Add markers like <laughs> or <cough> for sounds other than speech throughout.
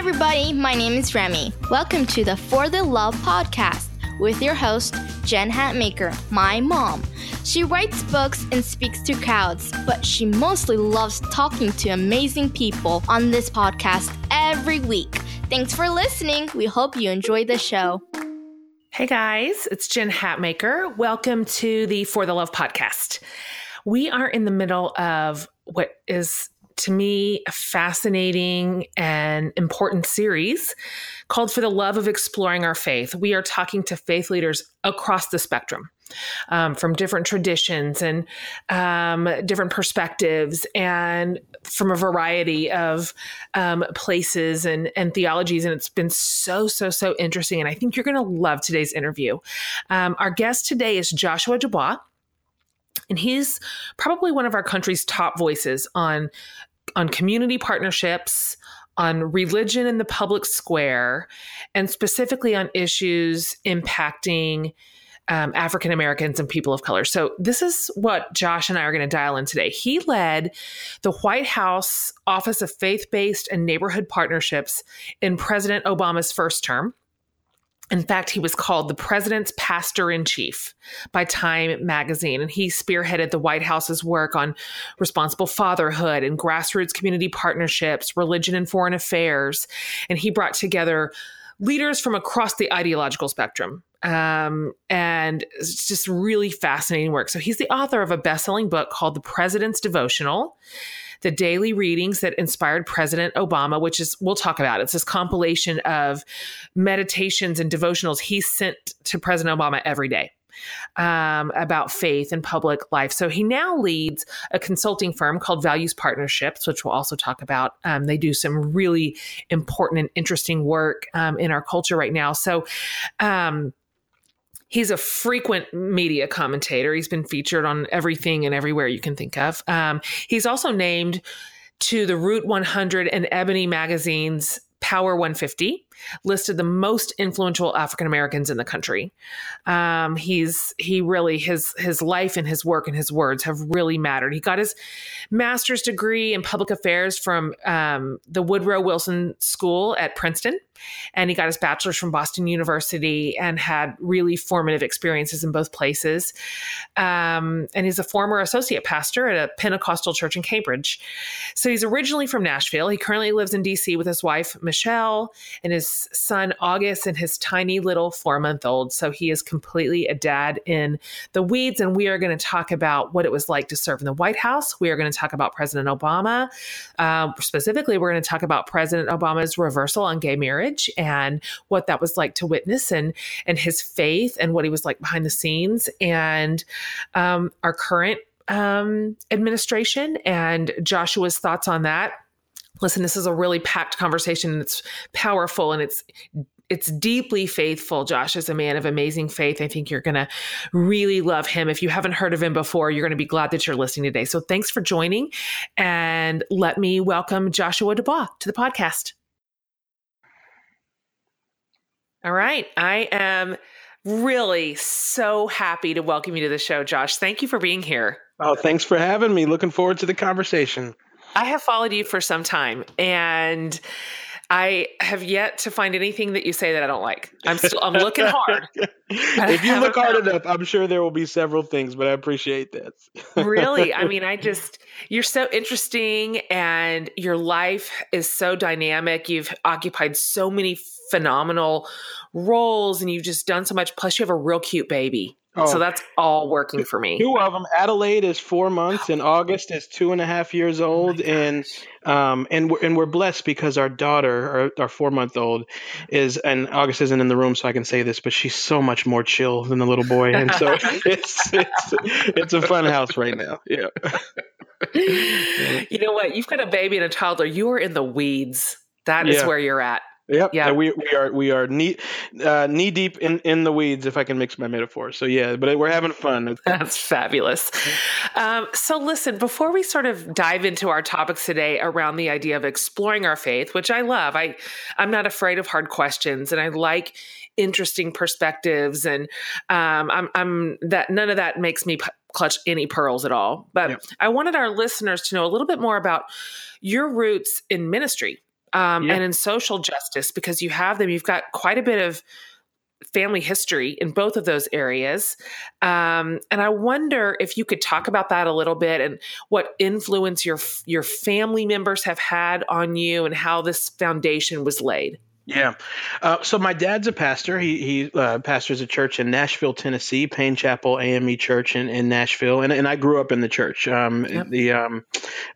everybody. My name is Remy. Welcome to the For the Love podcast with your host, Jen Hatmaker, my mom. She writes books and speaks to crowds, but she mostly loves talking to amazing people on this podcast every week. Thanks for listening. We hope you enjoy the show. Hey guys, it's Jen Hatmaker. Welcome to the For the Love podcast. We are in the middle of what is to me a fascinating and important series called For the Love of Exploring Our Faith. We are talking to faith leaders across the spectrum. Um, from different traditions and um, different perspectives, and from a variety of um, places and, and theologies. And it's been so, so, so interesting. And I think you're going to love today's interview. Um, our guest today is Joshua Dubois. And he's probably one of our country's top voices on on community partnerships, on religion in the public square, and specifically on issues impacting um, African Americans and people of color. So, this is what Josh and I are going to dial in today. He led the White House Office of Faith Based and Neighborhood Partnerships in President Obama's first term. In fact, he was called the president's pastor in chief by Time magazine, and he spearheaded the White House's work on responsible fatherhood and grassroots community partnerships, religion and foreign affairs. And he brought together leaders from across the ideological spectrum. Um, and it's just really fascinating work. So he's the author of a best selling book called The President's Devotional the daily readings that inspired President Obama, which is, we'll talk about. It's this compilation of meditations and devotionals he sent to President Obama every day. Um, about faith and public life. So he now leads a consulting firm called Values Partnerships, which we'll also talk about. Um, they do some really important and interesting work um, in our culture right now. So, um, He's a frequent media commentator. He's been featured on everything and everywhere you can think of. Um, he's also named to the Root 100 and Ebony magazine's Power 150 listed the most influential African Americans in the country. Um, he's he really his his life and his work and his words have really mattered. He got his master's degree in public affairs from um, the Woodrow Wilson School at Princeton, and he got his bachelor's from Boston University and had really formative experiences in both places. Um, and he's a former associate pastor at a Pentecostal church in Cambridge. So he's originally from Nashville. He currently lives in D.C. with his wife Michelle and his son August and his tiny little four month old. So he is completely a dad in the weeds. And we are going to talk about what it was like to serve in the White House. We are going to talk about President Obama. Uh, specifically, we're going to talk about President Obama's reversal on gay marriage and what that was like to witness and, and his faith and what he was like behind the scenes and um, our current um, administration and Joshua's thoughts on that listen this is a really packed conversation and it's powerful and it's it's deeply faithful. Josh is a man of amazing faith. I think you're going to really love him. If you haven't heard of him before, you're going to be glad that you're listening today. So thanks for joining. And let me welcome Joshua Dubois to the podcast. All right. I am really so happy to welcome you to the show, Josh. Thank you for being here. Oh, thanks for having me. Looking forward to the conversation. I have followed you for some time and I have yet to find anything that you say that I don't like. I'm still I'm looking hard. <laughs> if you look hard enough, I'm sure there will be several things, but I appreciate that. really? I mean, I <laughs> just you're so interesting and your life is so dynamic. You've occupied so many phenomenal roles and you've just done so much. Plus you have a real cute baby. Oh, so that's all working for me. Two of them. Adelaide is four months, and August is two and a half years oh old, oh and um, and we're and we're blessed because our daughter, our, our four month old, is and August isn't in the room, so I can say this, but she's so much more chill than the little boy, and so <laughs> it's it's it's a fun house right now. <laughs> Yeah. you know what? You've got a baby and a toddler. You are in the weeds. That is yeah. where you're at. Yep. Yeah. We, we are we are knee uh, knee deep in, in the weeds, if I can mix my metaphor. So yeah, but we're having fun. <laughs> That's fabulous. Um, so listen, before we sort of dive into our topics today around the idea of exploring our faith, which I love, I I'm not afraid of hard questions, and I like interesting perspectives, and um, I'm I'm that none of that makes me. P- clutch any pearls at all but yep. i wanted our listeners to know a little bit more about your roots in ministry um, yeah. and in social justice because you have them. You've got quite a bit of family history in both of those areas. Um, and I wonder if you could talk about that a little bit and what influence your your family members have had on you and how this foundation was laid. Yeah. Uh, so my dad's a pastor. He he uh, pastors a church in Nashville, Tennessee, Payne Chapel AME Church in, in Nashville, and and I grew up in the church. Um, yep. The um,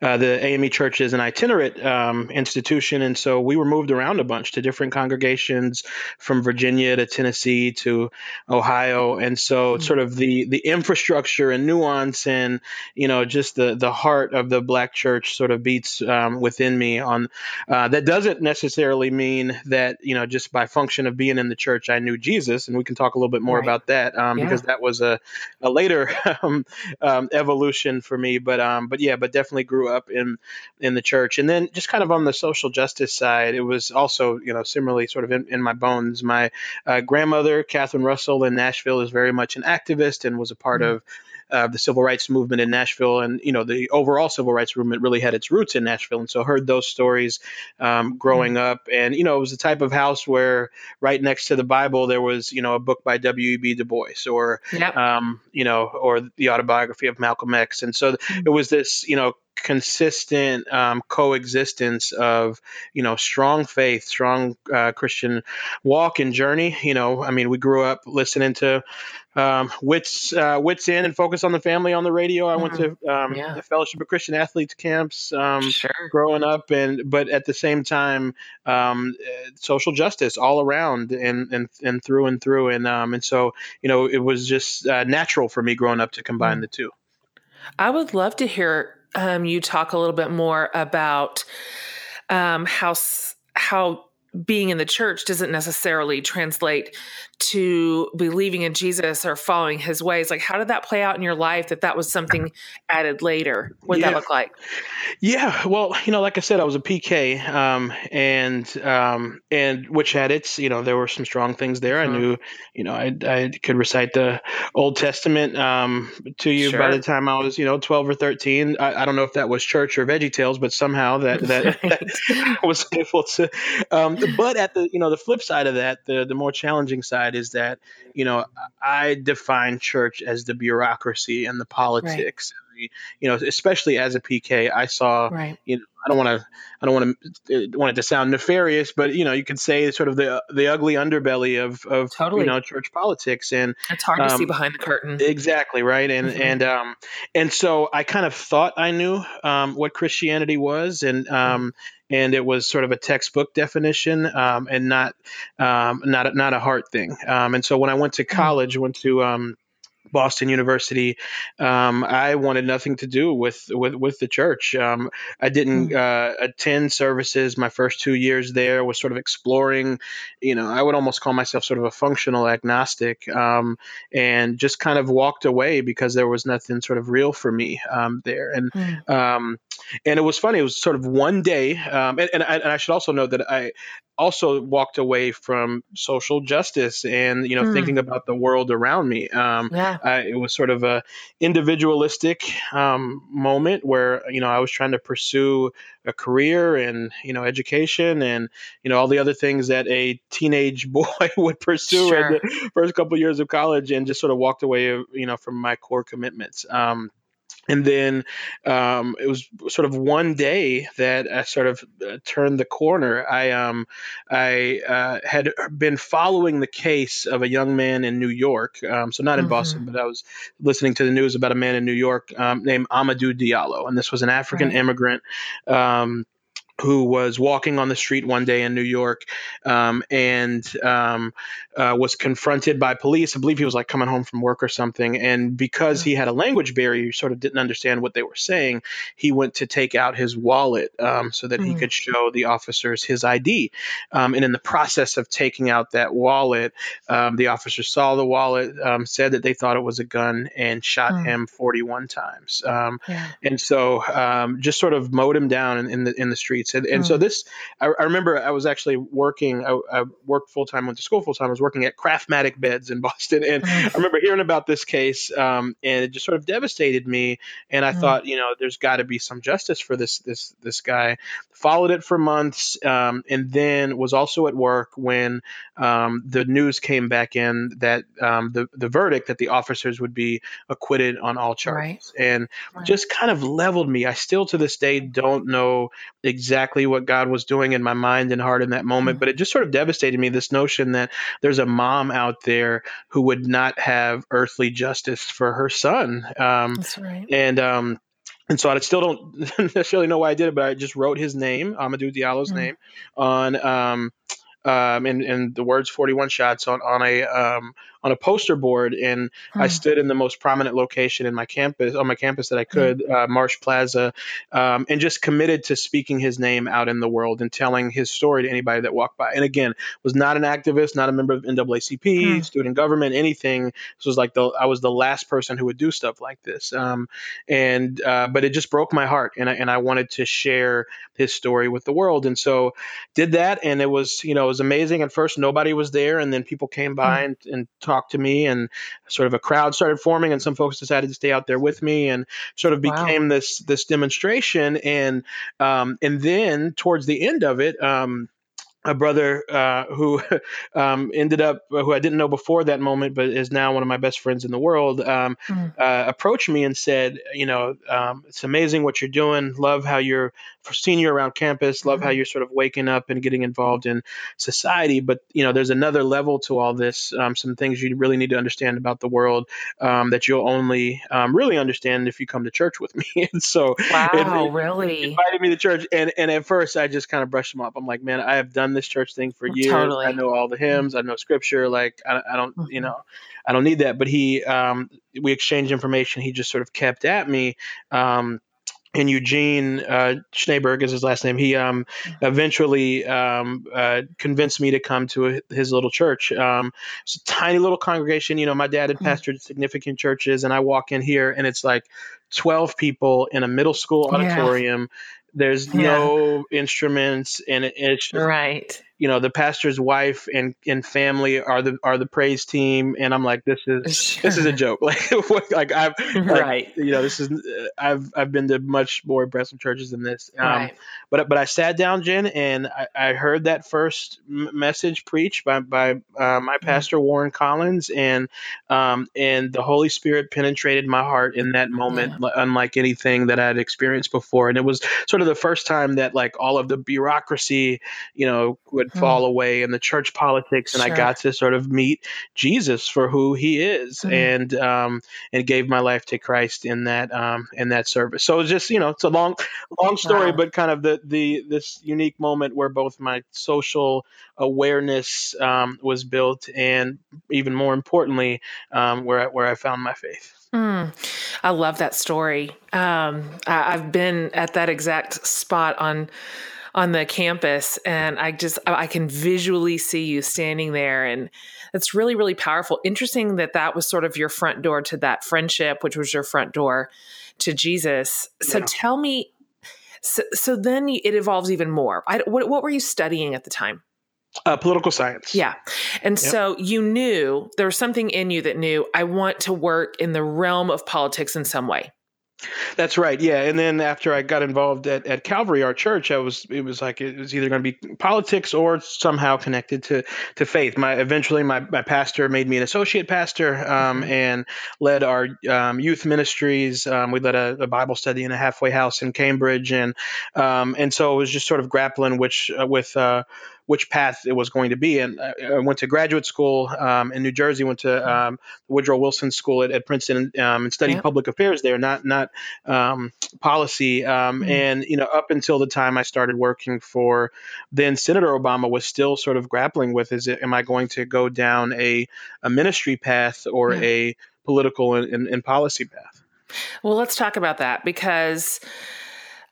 uh, the AME Church is an itinerant um, institution, and so we were moved around a bunch to different congregations, from Virginia to Tennessee to Ohio, and so mm-hmm. sort of the the infrastructure and nuance and you know just the the heart of the Black church sort of beats um, within me. On uh, that doesn't necessarily mean that that you know just by function of being in the church I knew Jesus, and we can talk a little bit more right. about that um, yeah. because that was a, a later <laughs> um, um, evolution for me. But um, but yeah, but definitely grew up in in the church, and then just kind of on the social justice side, it was also you know similarly sort of in, in my bones. My uh, grandmother Catherine Russell in Nashville is very much an activist and was a part mm-hmm. of uh, the civil rights movement in Nashville, and you know the overall civil rights movement really had its roots in Nashville, and so heard those stories um, growing mm-hmm. up, and you know it was the type of house where right next to the Bible there was you know a book by W. E. B. Du Bois, or yep. um, you know, or the autobiography of Malcolm X, and so mm-hmm. it was this you know consistent um, coexistence of you know strong faith strong uh, christian walk and journey you know i mean we grew up listening to um, wits uh, Whit's End and focus on the family on the radio i went to mm-hmm. um, yeah. the fellowship of christian athletes camps um, sure. growing up and but at the same time um, social justice all around and and, and through and through and um, and so you know it was just uh, natural for me growing up to combine mm. the two I would love to hear um, you talk a little bit more about um, how how being in the church doesn't necessarily translate to believing in Jesus or following his ways. Like, how did that play out in your life that that was something added later? What did yeah. that look like? Yeah, well, you know, like I said, I was a PK, um, and um, and which had its, you know, there were some strong things there. Mm-hmm. I knew, you know, I, I could recite the Old Testament um, to you sure. by the time I was, you know, twelve or thirteen. I, I, don't know if that was church or Veggie Tales, but somehow that that, <laughs> that <laughs> was able to. Um, but at the, you know, the flip side of that, the the more challenging side is that you know I define church as the bureaucracy and the politics. Right. You know, especially as a PK, I saw. Right. You know, I don't want to. I don't want to uh, want it to sound nefarious, but you know, you could say sort of the the ugly underbelly of of totally. you know church politics, and it's hard um, to see um, behind the curtain. Exactly right, and mm-hmm. and um and so I kind of thought I knew um what Christianity was, and um and it was sort of a textbook definition um, and not um, not a, not a heart thing. Um, and so when I went to mm. college, went to um, Boston University. Um, I wanted nothing to do with with, with the church. Um, I didn't hmm. uh, attend services my first two years there. Was sort of exploring. You know, I would almost call myself sort of a functional agnostic, um, and just kind of walked away because there was nothing sort of real for me um, there. And mm. and it was funny. It was sort of one day, um, and, and I, and I should also note that I also walked away from social justice and you know mm. thinking about the world around me um, yeah. I, it was sort of a individualistic um, moment where you know i was trying to pursue a career and you know education and you know all the other things that a teenage <laughs> boy would pursue sure. in the first couple of years of college and just sort of walked away you know from my core commitments um, and then um, it was sort of one day that I sort of uh, turned the corner. I um, I uh, had been following the case of a young man in New York, um, so not in mm-hmm. Boston, but I was listening to the news about a man in New York um, named Amadou Diallo, and this was an African right. immigrant um, who was walking on the street one day in New York um, and um, uh, was confronted by police. I believe he was like coming home from work or something. And because he had a language barrier, he sort of didn't understand what they were saying. He went to take out his wallet um, so that mm. he could show the officers his ID. Um, and in the process of taking out that wallet, um, the officers saw the wallet, um, said that they thought it was a gun, and shot mm. him 41 times. Yeah. And so just sort of mowed him down in, in the in the street And, and mm. so this, I, I, remember I was actually working, I, I worked full time, went to school full time. I was working at Craftmatic Beds in <laughs> Boston. And mm. I remember hearing about this case um, and it just sort of devastated me. And I mm. thought, you know, there's got to be some justice for this, this, this guy. Followed it for months um, and then was also at work when um, the news came back in that um, the, the verdict that the officers would be acquitted on all charges. Right. And right. just kind of leveled me. I still to this day don't know exactly what God was doing in my mind and heart in that moment, but it just sort of devastated me this notion that there's a mom out there who would not have earthly justice for her son. Um, That's right. And, um, and so I still don't <laughs> necessarily know why I did it, but I just wrote his name, Amadou Diallo's mm-hmm. name, on um, um, and, and the words 41 shots on, on a um, on a poster board and. I stood in the most prominent location in my campus on my campus that I hmm. could, uh, Marsh Plaza, um, and just committed to speaking his name out in the world and telling his story to anybody that walked by. And again, was not an activist, not a member of NAACP, hmm. student government, anything. This was like the I was the last person who would do stuff like this. Um, and uh, but it just broke my heart, and I, and I wanted to share his story with the world, and so did that, and it was you know was amazing. At first, nobody was there, and then people came by hmm. and, and talked to me and sort of a crowd started forming and some folks decided to stay out there with me and sort of became wow. this this demonstration and um, and then towards the end of it um, a brother uh, who <laughs> um, ended up who I didn't know before that moment, but is now one of my best friends in the world, um, mm. uh, approached me and said, "You know, um, it's amazing what you're doing. Love how you're seeing you around campus. Love mm. how mm-hmm. you're sort of waking up and getting involved in society. But you know, there's another level to all this. Um, some things you really need to understand about the world um, that you'll only um, really understand if you come to church with <laughs> me." and so, wow, it, really invited me to church. And and at first, I just kind of brushed him off. I'm like, man, I have done this church thing for years. Totally. I know all the hymns. I know scripture. Like I, I don't, mm-hmm. you know, I don't need that. But he, um, we exchanged information. He just sort of kept at me. Um, and Eugene uh, Schneeberg is his last name. He um, eventually um, uh, convinced me to come to his little church. Um, it's a tiny little congregation. You know, my dad had mm-hmm. pastored significant churches, and I walk in here, and it's like 12 people in a middle school auditorium. Yeah. There's yeah. no instruments, and it, it's just, right you know the pastor's wife and and family are the are the praise team and i'm like this is sure. <laughs> this is a joke <laughs> like like i've right like, you know this is i've i've been to much more impressive churches than this um, right. but but i sat down jen and i, I heard that first message preached by by uh, my mm-hmm. pastor mm-hmm. warren collins and um and the holy spirit penetrated my heart in that moment yeah. unlike anything that i had experienced before and it was sort of the first time that like all of the bureaucracy you know would. Fall away in the church politics, and sure. I got to sort of meet Jesus for who He is, mm. and um, and gave my life to Christ in that um, in that service. So it's just you know it's a long long story, wow. but kind of the the this unique moment where both my social awareness um, was built, and even more importantly, um, where I, where I found my faith. Mm, I love that story. Um, I, have been at that exact spot on on the campus and I just I can visually see you standing there and it's really really powerful. Interesting that that was sort of your front door to that friendship which was your front door to Jesus. So yeah. tell me so, so, then it evolves even more. I, what, what were you studying at the time? Uh, political science. Yeah. And yep. so you knew there was something in you that knew I want to work in the realm of politics in some way. That's right. Yeah. And then after I got involved at, at Calvary, our church, I was it was like it was either going to be politics or somehow connected to to faith. My eventually my, my pastor made me an associate pastor um, mm-hmm. and led our um, youth ministries. Um, we led a, a, Bible study in a halfway house in Cambridge, and um, and so it was just sort of grappling which uh, with. Uh, which path it was going to be. And I went to graduate school um, in New Jersey, went to mm-hmm. um, Woodrow Wilson School at, at Princeton um, and studied public affairs there, not not um, policy. Mm-hmm. And you know, up until the time I started working for then Senator Obama, was still sort of grappling with: is it am I going to go down a a ministry path or yeah. a political and, and, and policy path? Well, let's talk about that because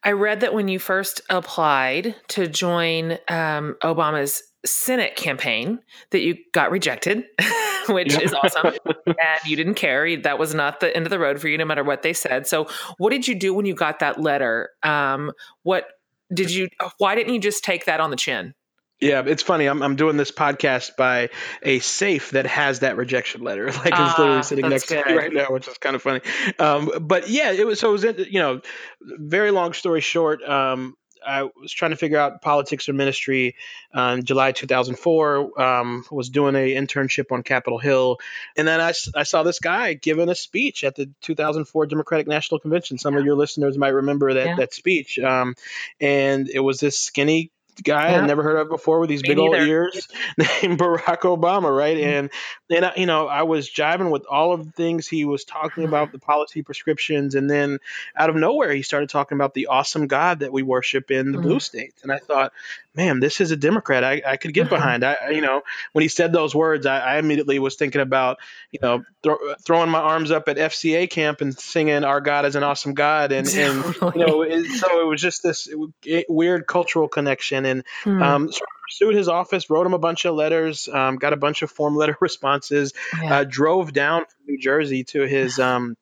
I read that when you first applied to join um, Obama's Senate campaign, that you got rejected, <laughs> which is awesome. <laughs> and you didn't care. That was not the end of the road for you, no matter what they said. So, what did you do when you got that letter? Um, what did you? Why didn't you just take that on the chin? Yeah, it's funny. I'm I'm doing this podcast by a safe that has that rejection letter. <laughs> Like it's literally Ah, sitting next to me right now, which is kind of funny. Um, but yeah, it was so it was you know, very long story short. Um, I was trying to figure out politics or ministry. Um, July 2004, um, was doing a internship on Capitol Hill, and then I, I saw this guy giving a speech at the 2004 Democratic National Convention. Some of your listeners might remember that Yeah. that speech, um, and it was this skinny guy Yeah. I'd never heard of before with these Me big old ears <laughs> named Barack Obama, right? Mhm. And and I, you know, I was jiving with all of the things he was talking about, the policy prescriptions, and then out of nowhere he started talking about the awesome God that we worship in the Mhm. blue states. And I thought, man, this is a Democrat I, I could get Mhm. behind. I, I- you know, when he said those words, I, I immediately was thinking about, you know, throw, throwing my arms up at FCA camp and singing "Our God is an awesome God," and <laughs> and you know, it, so it was just this it- weird cultural connection, and Hmm. um, sort of pursued his office, wrote him a bunch of letters, um, got a bunch of form letter <laughs> responses, Yeah. uh, drove down from New Jersey to his um,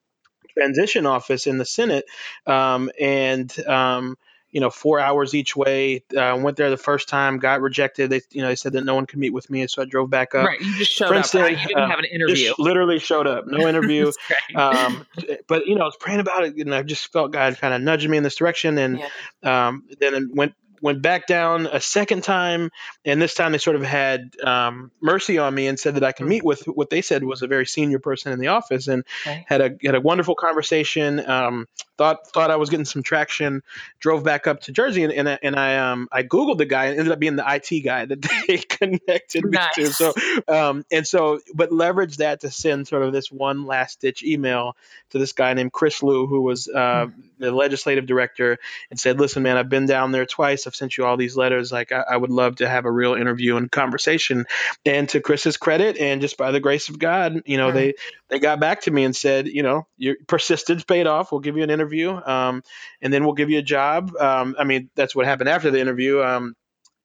transition office in the Senate, um, and um, you know, four hours each way. Uh, went there the first time, got rejected. They, you know, they said that no one could meet with me, so I drove back up. right. You just showed Princeton, up. right? You didn't uh, have an interview. Just literally showed up, no <laughs> interview. Um, but you know, I was praying about it, and I just felt God kind of nudging me in this direction, and um, then went went back down a second time, and this time they sort of had um, mercy on me and said that I can Mm. meet with what they said was a very senior person in the office, and Okay. had a had a wonderful conversation. Um, thought thought I was getting some traction. Drove back up to Jersey, and and, I- and I um I googled the guy and ended up being the IT guy that <laughs> they <laughs> connected me to. So um and so but leveraged that to send sort of this one last ditch email to this guy named Chris Lu, who was uh, the legislative director, and said, "Listen, man, I've been down there twice. I've sent you all these letters. Like, I, I would love to have a real interview and conversation." And to Chris's credit, and just by the grace of God, you know, Mm. they they got back to me and said, you know, your persistence paid off. We'll give you an interview, um, and then we'll give you a job. Um, I mean, that's what happened after the interview. Um,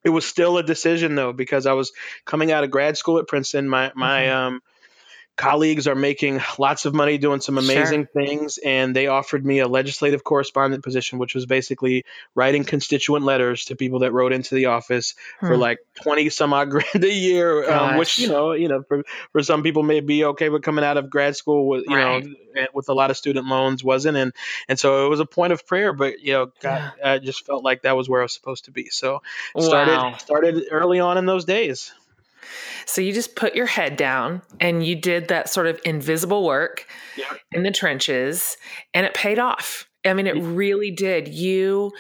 it was still a decision though because I was coming out of grad school at Princeton. My my Mhm. um, colleagues are making lots of money doing some Sure. amazing things, and they offered me a legislative correspondent position, which was basically writing constituent letters to people that wrote into the office for Hmm. like twenty some odd <laughs> grand a year, um, which you know, you know, for for some people may be okay, but coming out of grad school with you Right. know with a lot of student loans wasn't, and and so it was a point of prayer, but you know, God, I just felt like that was where I was supposed to be. So started Wow. started early on in those days. So you just put your head down and you did that sort of invisible work Yeah. in the trenches, and it paid off. I mean, it really did. You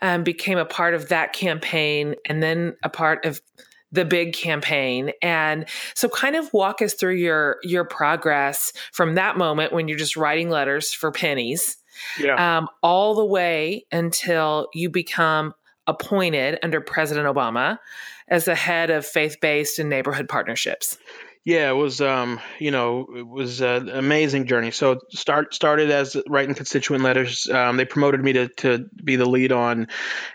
um, became a part of that campaign and then a part of the big campaign and so kind of walk us through your your progress from that moment when you're just writing letters for pennies Yeah. um, all the way until you become appointed under President Obama as the head of faith based and neighborhood partnerships. Yeah, it was um, you know, it was an amazing journey. So start started as writing constituent letters. Um, they promoted me to to be the lead on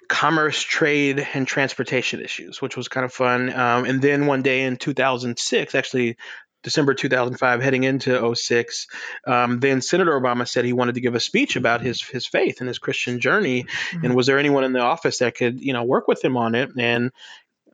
commerce, trade, and transportation issues, which was kind of fun. Um, and then one day in 2006, actually December 2005, heading into 06, um, then Senator Obama said he wanted to give a speech about his his faith and his Christian journey. And was there anyone in the office that could you know work with him on it? And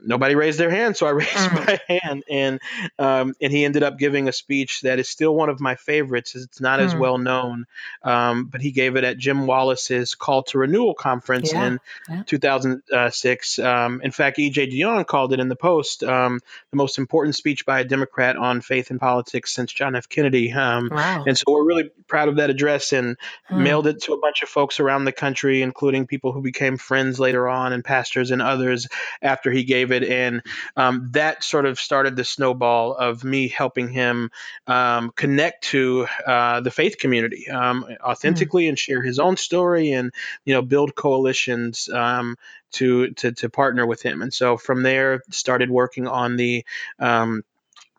nobody raised their hand, so I <laughs> raised Mhm. my hand, and um, and he ended up giving a speech that is still one of my favorites. It's not as Hmm. well known, um, but he gave it at Jim Wallis's Call to Renewal conference Yeah, in yeah. 2006. Um, in fact, E.J. Dionne called it in the Post um, the most important speech by a Democrat on faith and politics since John F. Kennedy. Um, Wow. and so we're really proud of that address and Hmm. mailed it to a bunch of folks around the country, including people who became friends later on and pastors and others after he gave it. And um, that sort of started the snowball of me helping him um, connect to uh, the faith community um, authentically and share his own story and, you know, build coalitions. Um, to, to to partner with him, and so from there started working on the um,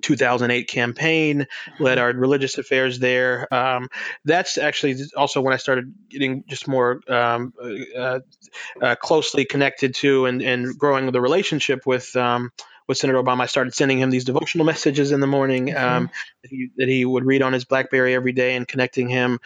2008 campaign, led our religious affairs there. Um, that's actually also when I started getting just more um, uh, uh, closely connected to and, and growing the relationship with um, with Senator Obama, I started sending him these devotional messages in the morning mm-hmm. um, that, he, that, he, would read on his BlackBerry every day, and connecting him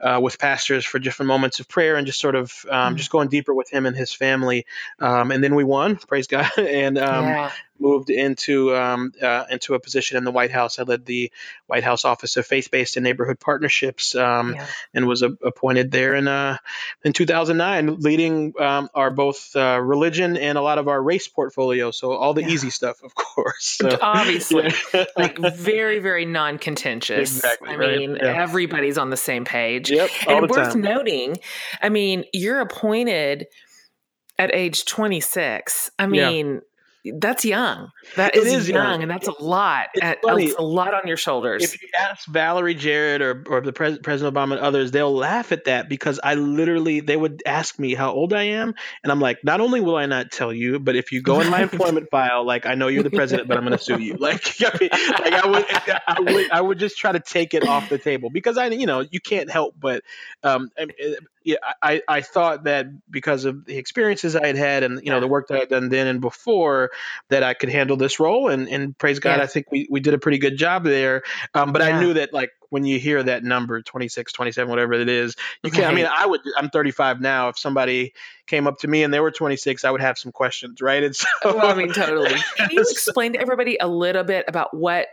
uh, with pastors for different moments of prayer, and just sort of um, mm-hmm. just going deeper with him and his family. Um, and then we won, praise God, <laughs> and um, yeah moved into um, uh, into a position in the White House. I led the White House Office of Faith-Based and Neighborhood Partnerships, um, yeah. and was a, appointed there in uh, in 2009, leading um, our both uh, religion and a lot of our race portfolio. So all the yeah. easy stuff, of course. So, <laughs> Obviously, yeah. like very very <laughs> non-contentious. Exactly. I right. mean, everybody's on the same page. Yep. <laughs> and worth time. noting, I mean, you're appointed at age 26. I mean that's young. That is, is young, young, and that's a lot. At, a lot on your shoulders. If you ask Valerie Jarrett or, or the pres- President Obama and others, they'll laugh at that because I literally they would ask me how old I am, and I'm like, not only will I not tell you, but if you go in my <laughs> employment file, like I know you're the president, but I'm going to sue you. <laughs> Like, I mean, like I would, I would, I would just try to take it off the table because I, you know, you can't help but um, yeah, I, I thought that because of the experiences I had had and you know the work that I had done then and before that I could handle this role and and praise God yeah. I think we, we did a pretty good job there. Um, but yeah. I knew that like when you hear that number 26 27 whatever it is you can't I mean I would I'm 35 now. If somebody came up to me and they were 26 I would have some questions right? And so well, I mean totally. Can you <laughs> explain to everybody a little bit about what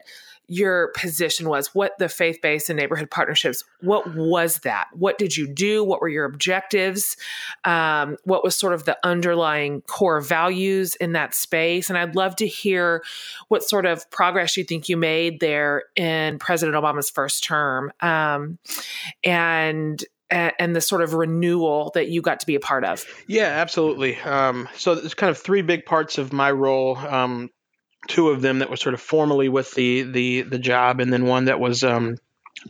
your position was, what the faith based and neighborhood partnerships, what was that? What did you do? What were your objectives? Um, what was sort of the underlying core values in that space? And I'd love to hear what sort of progress you think you made there in President Obama's first term. Um, and and the sort of renewal that you got to be a part of. Yeah, absolutely. Um, so there's kind of three big parts of my role. Two of them that were sort of formally with the the the job, and then one that was um,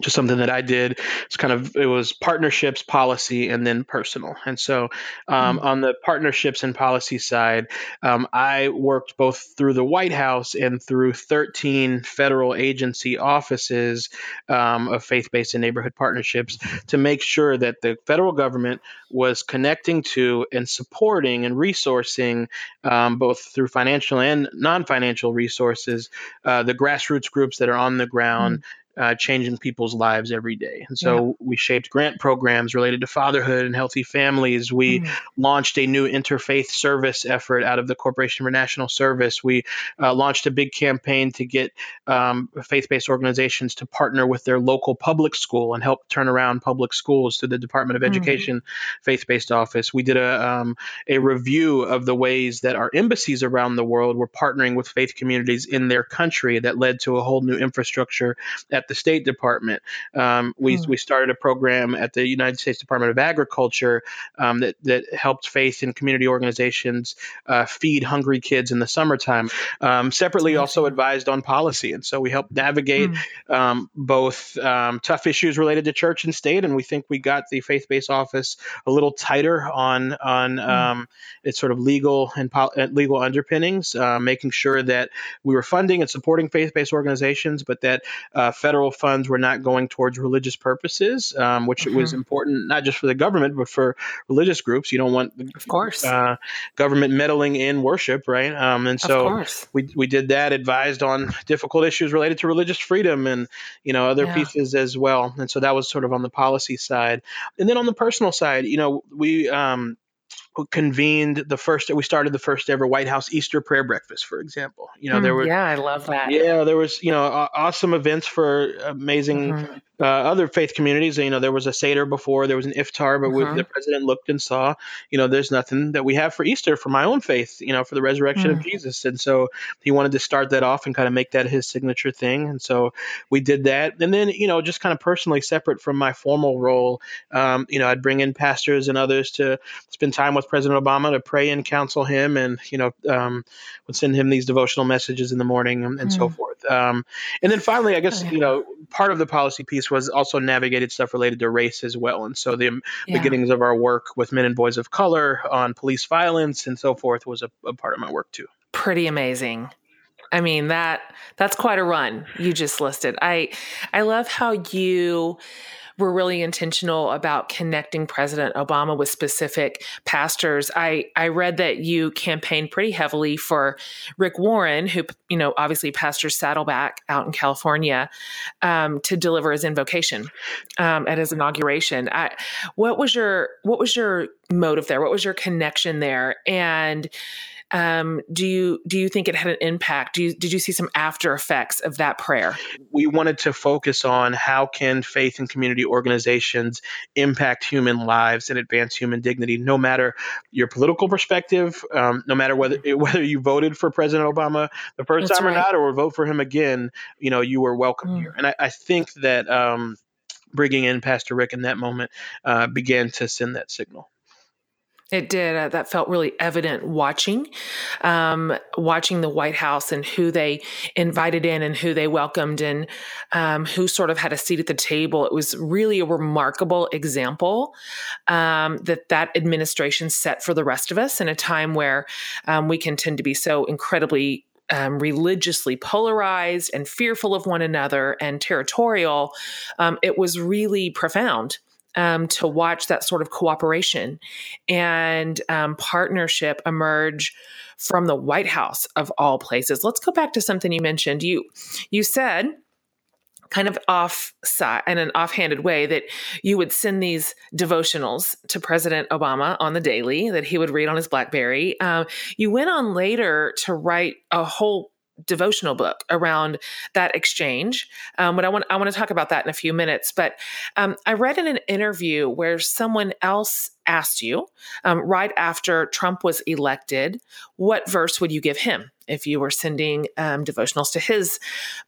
just something that I did. It's kind of it was partnerships, policy, and then personal. And so, um, mm-hmm. on the partnerships and policy side, um, I worked both through the White House and through 13 federal agency offices um, of faith-based and neighborhood partnerships to make sure that the federal government was connecting to and supporting and resourcing um, both through financial and non-financial resources uh, the grassroots groups that are on the ground. Mm-hmm uh, changing people's lives every day. And so yeah. we shaped grant programs related to fatherhood and healthy families. We mm. launched a new interfaith service effort out of the Corporation for National Service. We uh, launched a big campaign to get um, faith based organizations to partner with their local public school and help turn around public schools through the Department of mm. Education faith based office. We did a, um, a review of the ways that our embassies around the world were partnering with faith communities in their country that led to a whole new infrastructure at the State Department. Um, we, hmm. we started a program at the United States Department of Agriculture um, that, that helped faith and community organizations uh, feed hungry kids in the summertime. Um, separately, also advised on policy. And so we helped navigate hmm. both um, tough issues related to church and state. And we think we got the faith based office a little tighter on, on hmm. its sort of legal and po- uh, legal underpinnings, uh, making sure that we were funding and supporting faith based organizations, but that uh, federal funds were not going towards religious purposes, um, which mm-hmm. was important not just for the government but for religious groups. You don't want, of course, uh, government meddling in worship, right? Um, and so we we did that, advised on difficult issues related to religious freedom and you know other yeah. pieces as well. And so that was sort of on the policy side, and then on the personal side, you know, we um, convened the first we started the first ever white house easter prayer breakfast for example. You know there hmm, were yeah i love that. Yeah there was you know awesome events for amazing mm-hmm uh, other faith communities. You know, there was a Seder before, there was an Iftar, but uh-huh. we, the president looked and saw, you know, there's nothing that we have for Easter for my own faith, you know, for the resurrection of mm. Jesus. And so he wanted to start that off and kind of make that his signature thing. And so we did that. And then, you know, just kind of personally separate from my formal role, um, you know, I'd bring in pastors and others to spend time with President Obama to pray and counsel him and, you know, um, would send him these devotional messages in the morning and, and mm. so forth. Um, and then finally, I guess, you know, part of the policy piece was also navigated stuff related to race as well. And so the yeah. beginnings of our work with men and boys of color on police violence and so forth was a, a part of my work too. Pretty amazing. I mean that that's quite a run you just listed. I I love how you were really intentional about connecting President Obama with specific pastors. I, I read that you campaigned pretty heavily for Rick Warren, who, you know, obviously pastors Saddleback out in California, um, to deliver his invocation um, at his inauguration. I, what was your what was your motive there? What was your connection there? And um, do you do you think it had an impact? Do you, did you see some after effects of that prayer? We wanted to focus on how can faith and community organizations impact human lives and advance human dignity, no matter your political perspective, um, no matter whether <laughs> whether you voted for President Obama the first That's time right. or not, or vote for him again. You know, you were welcome mm. here, and I, I think that. Um, bringing in Pastor Rick in that moment uh, began to send that signal. It did. Uh, that felt really evident watching, um, watching the White House and who they invited in and who they welcomed and um, who sort of had a seat at the table. It was really a remarkable example um, that that administration set for the rest of us in a time where um, we can tend to be so incredibly um, religiously polarized and fearful of one another and territorial, um, it was really profound um, to watch that sort of cooperation and um, partnership emerge from the White House of all places. Let's go back to something you mentioned. You you said kind of off in an offhanded way that you would send these devotionals to President Obama on the daily that he would read on his BlackBerry. Um, you went on later to write a whole devotional book around that exchange. Um, but I want I want to talk about that in a few minutes. But um, I read in an interview where someone else asked you um, right after Trump was elected, what verse would you give him if you were sending um, devotionals to his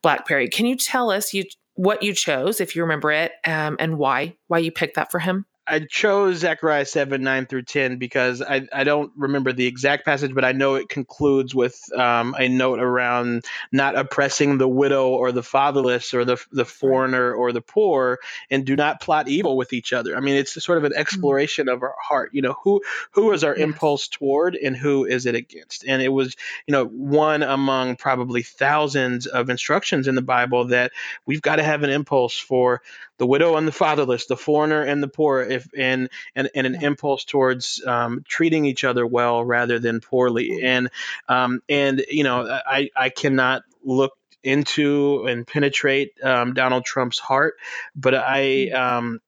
BlackBerry? Can you tell us you what you chose, if you remember it, um, and why why you picked that for him? I chose Zechariah 7, 9 through 10 because I, I don't remember the exact passage, but I know it concludes with um, a note around not oppressing the widow or the fatherless or the, the foreigner or the poor and do not plot evil with each other. I mean, it's sort of an hmm. exploration of our heart. You know, who who is our yes. impulse toward and who is it against? And it was, you know, one among probably thousands of instructions in the Bible that we've got to have an impulse for the widow and the fatherless, the foreigner and the poor, if and and, and an impulse towards um, treating each other well rather than poorly. And um, and you know, I I cannot look into and penetrate um, Donald Trump's heart, but I mm-hmm. um,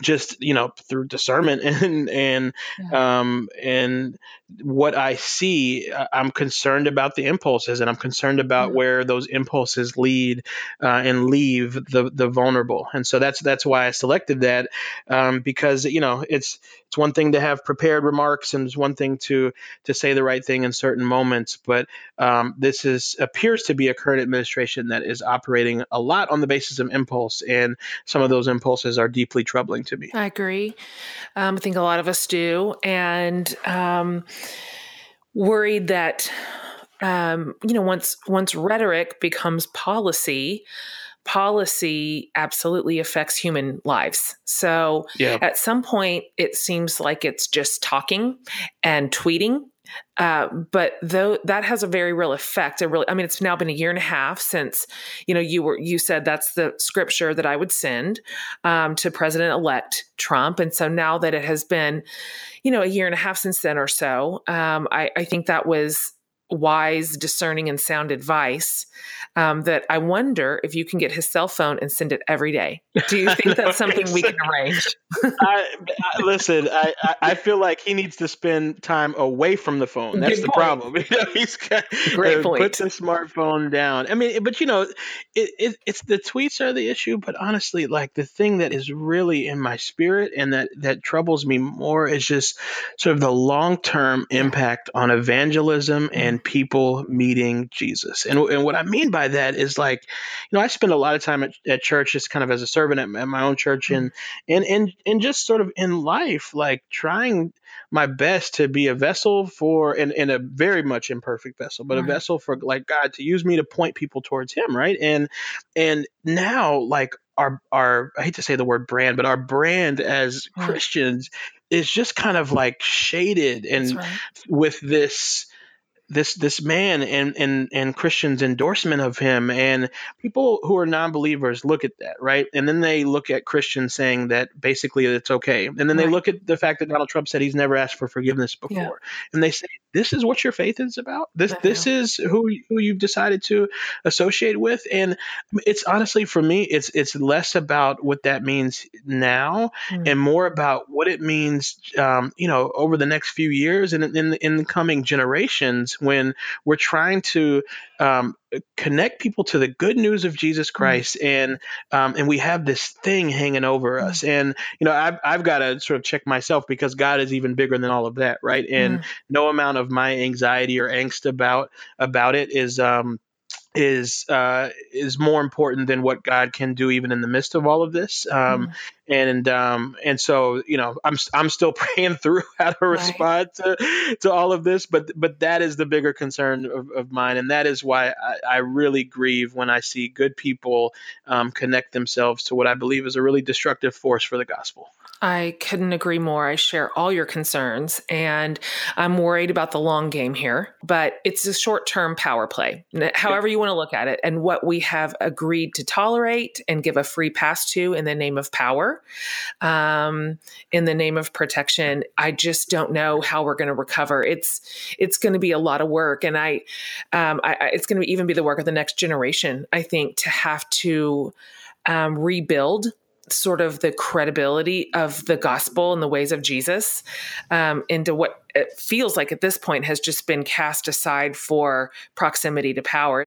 just you know through discernment <laughs> and and yeah. um and what I see, uh, I'm concerned about the impulses, and I'm concerned about mm-hmm. where those impulses lead uh, and leave the the vulnerable. And so that's that's why I selected that um, because you know it's it's one thing to have prepared remarks, and it's one thing to to say the right thing in certain moments. But um, this is appears to be a current administration that is operating a lot on the basis of impulse, and some of those impulses are deeply troubling to me. I agree. Um, I think a lot of us do, and um, worried that um, you know once once rhetoric becomes policy policy absolutely affects human lives so yeah. at some point it seems like it's just talking and tweeting uh, but though that has a very real effect, a really, I mean, it's now been a year and a half since, you know, you were, you said that's the scripture that I would send um, to President elect Trump. And so now that it has been, you know, a year and a half since then or so, um, I, I think that was wise, discerning, and sound advice um, that I wonder if you can get his cell phone and send it every day. Do you think that's something we can <laughs> arrange? I, I, listen, I, I feel like he needs to spend time away from the phone. That's Good the point. problem. <laughs> You know, he's got, Great uh, point. Put the smartphone down. I mean, but you know, it, it, it's the tweets are the issue. But honestly, like the thing that is really in my spirit and that that troubles me more is just sort of the long term impact on evangelism and people meeting Jesus. And, and what I mean by that is like, you know, I spend a lot of time at, at church just kind of as a servant at, at my own church and, mm-hmm. and, and, and just sort of in life, like trying my best to be a vessel for, and, and a very much imperfect vessel, but right. a vessel for like God to use me to point people towards him. Right. And, and now like our, our, I hate to say the word brand, but our brand as. Christians is just kind of like shaded and right. with this, this this man and and and Christians endorsement of him and people who are non-believers look at that right and then they look at Christians saying that basically it's okay and then right. they look at the fact that Donald Trump said he's never asked for forgiveness before yeah. and they say this is what your faith is about this this is who who you've decided to associate with and it's honestly for me it's it's less about what that means now mm. and more about what it means um, you know over the next few years and in, in, in the coming generations when we're trying to um, connect people to the good news of Jesus mm. Christ, and um, and we have this thing hanging over mm. us. And you know, I've I've got to sort of check myself because God is even bigger than all of that, right? And mm. no amount of my anxiety or angst about about it is um is uh, is more important than what God can do even in the midst of all of this. Um, mm. And um, and so you know I'm I'm still <laughs> praying through how to respond right. to to all of this, but but that is the bigger concern of, of mine, and that is why I, I really grieve when I see good people um, connect themselves to what I believe is a really destructive force for the gospel. I couldn't agree more. I share all your concerns and I'm worried about the long game here, but it's a short term power play, however you want to look at it. And what we have agreed to tolerate and give a free pass to in the name of power, um, in the name of protection, I just don't know how we're going to recover. It's, it's going to be a lot of work. And I, um, I it's going to even be the work of the next generation, I think, to have to um, rebuild sort of the credibility of the gospel and the ways of Jesus um, into what it feels like at this point has just been cast aside for proximity to power.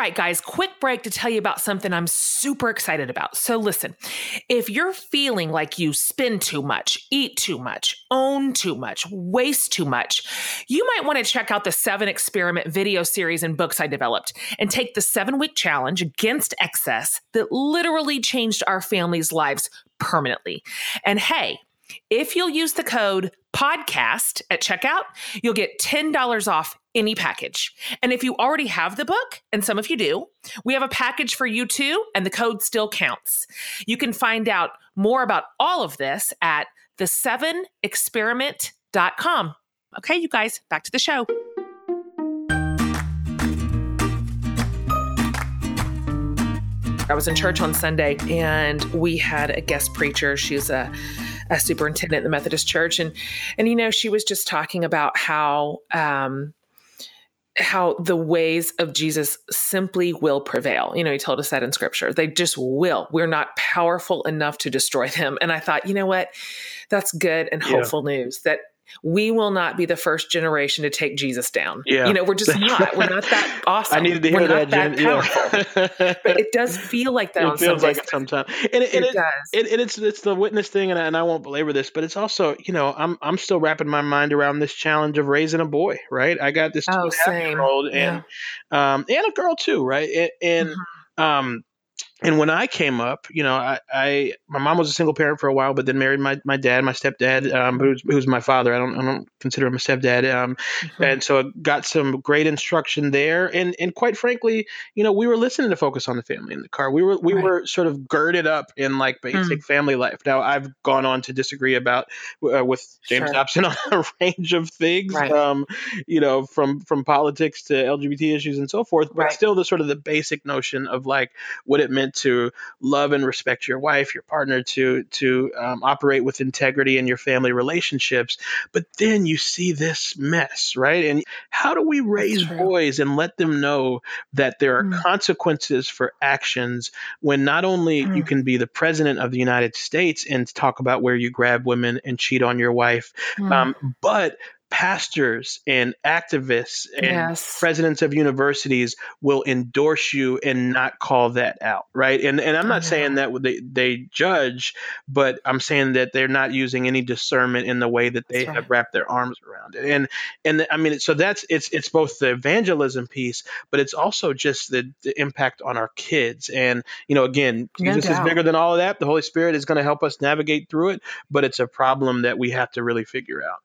Right, guys, quick break to tell you about something I'm super excited about. So, listen, if you're feeling like you spend too much, eat too much, own too much, waste too much, you might want to check out the seven experiment video series and books I developed and take the seven week challenge against excess that literally changed our family's lives permanently. And hey, if you'll use the code podcast at checkout, you'll get $10 off any package. And if you already have the book, and some of you do, we have a package for you too, and the code still counts. You can find out more about all of this at the7experiment.com. Okay, you guys, back to the show. I was in church on Sunday and we had a guest preacher. She's a a superintendent in the Methodist Church, and and you know she was just talking about how um, how the ways of Jesus simply will prevail. You know, he told us that in scripture. They just will. We're not powerful enough to destroy them. And I thought, you know what? That's good and hopeful yeah. news that we will not be the first generation to take Jesus down. Yeah. You know, we're just not. We're not that <laughs> awesome. I needed to hear we're that, Jen. Yeah. but it does feel like that. It feels like it sometimes. And it, and it, it does. And, and, it's it's the witness thing, and I, and I won't belabor this, but it's also you know I'm I'm still wrapping my mind around this challenge of raising a boy. Right. I got this two oh, and a half year old and yeah. um and a girl too. Right. And, and mm-hmm. um and when I came up, you know, I, I, my mom was a single parent for a while, but then married my, my dad, my stepdad, um, who's, who's my father. I don't I don't consider him a stepdad. Um, mm-hmm. and so I got some great instruction there. And and quite frankly, you know, we were listening to Focus on the Family in the car. We were we right. were sort of girded up in like basic mm. family life. Now I've gone on to disagree about uh, with James sure. Dobson <laughs> on a range of things, right. um, you know, from from politics to LGBT issues and so forth. But right. still, the sort of the basic notion of like what it meant to love and respect your wife, your partner, to to um, operate with integrity in your family relationships. But then you see this mess, right? And how do we raise boys and let them know that there are mm. consequences for actions when not only mm. you can be the president of the United States and talk about where you grab women and cheat on your wife, mm. um, but pastors and activists and yes. presidents of universities will endorse you and not call that out right? And and i'm not saying that they, they judge but i'm saying that they're not using any discernment in the way that they have wrapped their arms around it. And and i mean so that's it's it's both the evangelism piece but it's also just the, the impact on our kids. And you know again no jesus doubt. is bigger than all of that. The holy spirit is going to help us navigate through it but it's a problem that we have to really figure out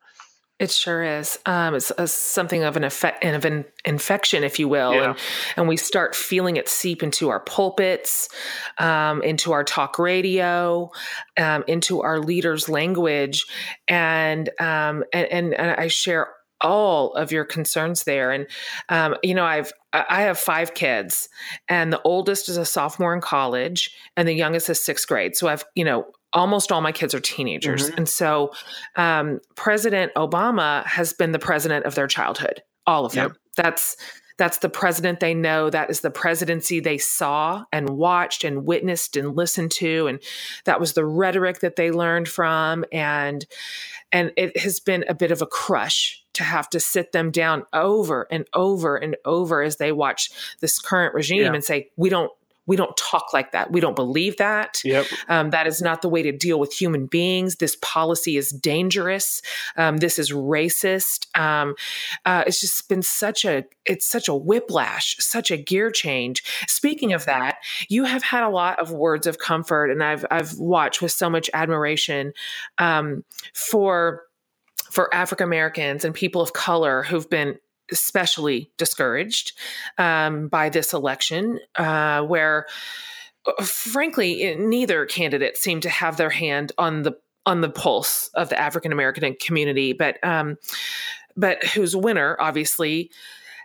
It sure is. Um, it's a, something of an effect of an infection, if you will, yeah. and, and we start feeling it seep into our pulpits, um, into our talk radio, um, into our leaders' language, and, um, and, and and I share all of your concerns there. And um, you know, I've I have five kids, and the oldest is a sophomore in college, and the youngest is sixth grade. So I've you know almost all my kids are teenagers. Mm-hmm. And so um, President Obama has been the president of their childhood, all of them. That's that's the president they know. That is the presidency they saw and watched and witnessed and listened to. And that was the rhetoric that they learned from. And and it has been a bit of a crush to have to sit them down over and over and over as they watch this current regime yeah. and say, we don't we don't talk like that. We don't believe that. Yep. Um, that is not the way to deal with human beings. This policy is dangerous. Um, this is racist. Um, uh, it's just been such a it's such a whiplash, such a gear change. Speaking of that, you have had a lot of words of comfort, and I've I've watched with so much admiration um, for for African Americans and people of color who've been especially discouraged um, by this election, uh, where uh, frankly neither candidate seemed to have their hand on the on the pulse of the African American community, but um, but whose winner obviously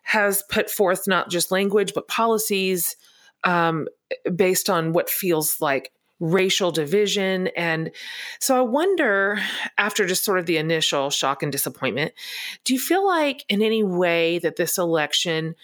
has put forth not just language but policies um, based on what feels like racial division. And so I wonder, after just sort of the initial shock and disappointment, do you feel like in any way that this election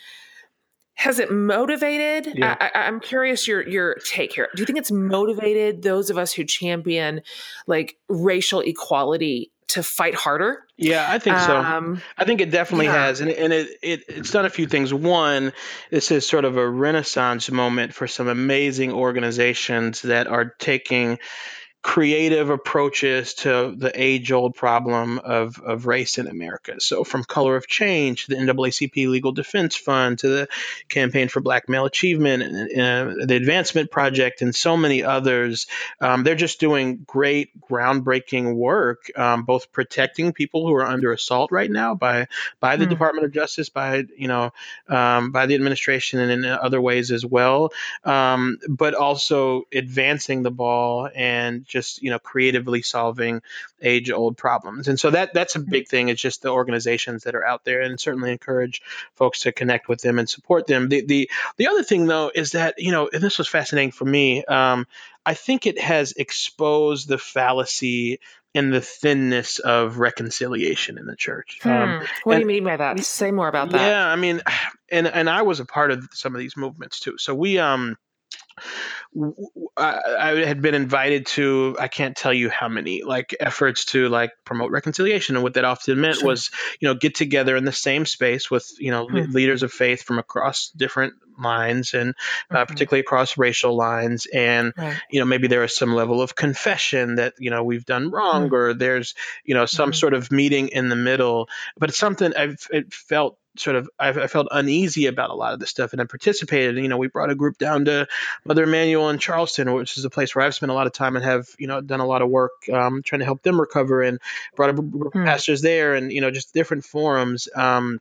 has it motivated? Yeah. I, am curious your your take here. Do you think it's motivated those of us who champion like racial equality to fight harder? Yeah, I think so. Um, I think it definitely yeah. has, and and it, it it's done a few things. One, this is sort of a renaissance moment for some amazing organizations that are taking creative approaches to the age old problem of, of race in America. So, from Color of Change to the NAACP Legal Defense Fund to the Campaign for Black Male Achievement and uh, the Advancement Project and so many others, um, they're just doing great, groundbreaking work, um, both protecting people who are under assault right now by by the mm. Department of Justice, by you know, um, by the administration, and in other ways as well, um, but also advancing the ball and just you know creatively solving age old problems and so that that's a big thing it's just the organizations that are out there and certainly encourage folks to connect with them and support them the the, the other thing though is that you know and this was fascinating for me um, i think it has exposed the fallacy and the thinness of reconciliation in the church. Hmm. Um, what do you mean by that? Say more about that. Yeah, I mean, <sighs> and and I was a part of some of these movements too. So we um I, had been invited to I can't tell you how many like efforts to like promote reconciliation and what that often meant sure. was you know get together in the same space with you know hmm. leaders of faith from across different lines and uh, mm-hmm. particularly across racial lines and right. you know maybe there is some level of confession that you know we've done wrong mm-hmm. or there's you know some mm-hmm. sort of meeting in the middle but it's something I've felt sort of I, I, felt uneasy about a lot of this stuff and I participated. And, you know, we brought a group down to Mother Emanuel in Charleston, which is a place where I've spent a lot of time and have you know done a lot of work um, trying to help them recover, and brought a group of hmm. pastors there, and you know just different forums. Um,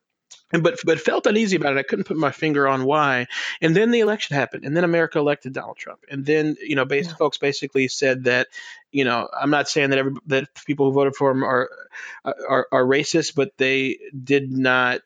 and but but felt uneasy about it. I couldn't put my finger on why. And then the election happened, and then America elected Donald Trump. And then you know, base, yeah. folks basically said that you know, I'm not saying that every that people who voted for him are are, are racist, but they did not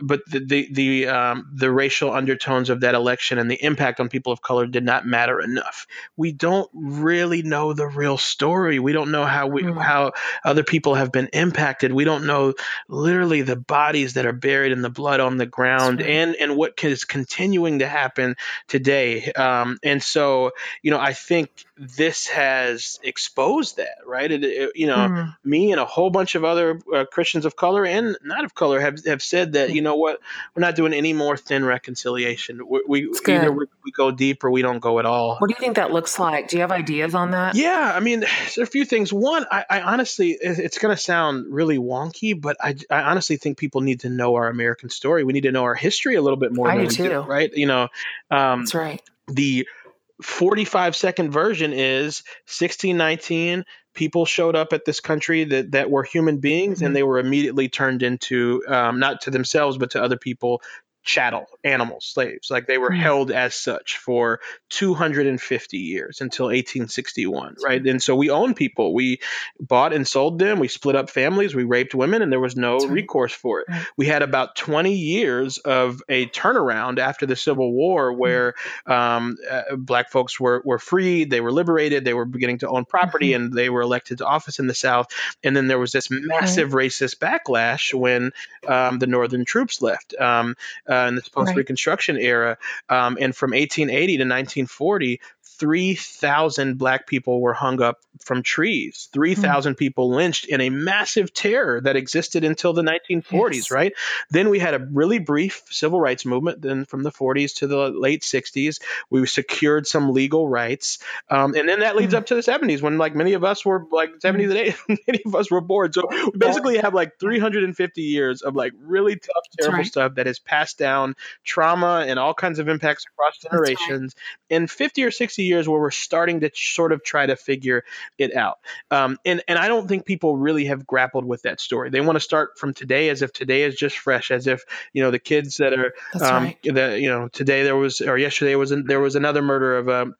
but the the the, um, the racial undertones of that election and the impact on people of color did not matter enough. We don't really know the real story. We don't know how we mm. how other people have been impacted. We don't know literally the bodies that are buried in the blood on the ground right. and and what is continuing to happen today. Um, and so you know I think this has exposed that right. It, it, you know mm. me and a whole bunch of other uh, Christians of color and not of color have have said that you know know what? We're not doing any more thin reconciliation. We, we either we, we, go deep or we don't go at all. What do you think that looks like? Do you have ideas on that? Yeah, I mean, there's a few things. One, I, I honestly, it's going to sound really wonky, but I, I honestly think people need to know our American story. We need to know our history a little bit more. I do too. Do, right? You know, um, that's right. The 45 second version is 1619 people showed up at this country that, that were human beings mm-hmm. and they were immediately turned into um, not to themselves but to other people chattel, animals, slaves. Like they were mm-hmm. held as such for 250 years until 1861, right? And so we owned people. We bought and sold them. We split up families. We raped women, and there was no right. recourse for it. Right. We had about 20 years of a turnaround after the Civil War where mm-hmm. um, uh, black folks were, were freed, they were liberated, they were beginning to own property, mm-hmm. and they were elected to office in the South. And then there was this massive right. racist backlash when um, the Northern troops left. Um, uh, in post Reconstruction right. era. Um, and from 1880 to 1940, 3,000 black people were hung up from trees, 3,000 mm. people lynched in a massive terror that existed until the 1940s, yes. right? Then we had a really brief civil rights movement. Then from the 40s to the late 60s, we secured some legal rights. Um, and then that leads mm. up to the 70s when, like, many of us were like 70s and 80s, <laughs> many of us were bored. So we basically have like 350 years of like really tough, terrible right. stuff that has passed down trauma and all kinds of impacts across generations. Right. And 50 or 60 years where we're starting to sort of try to figure it out. Um, and and I don't think people really have grappled with that story. They want to start from today as if today is just fresh, as if you know the kids that are um, right. that you know today there was or yesterday was there was another murder of a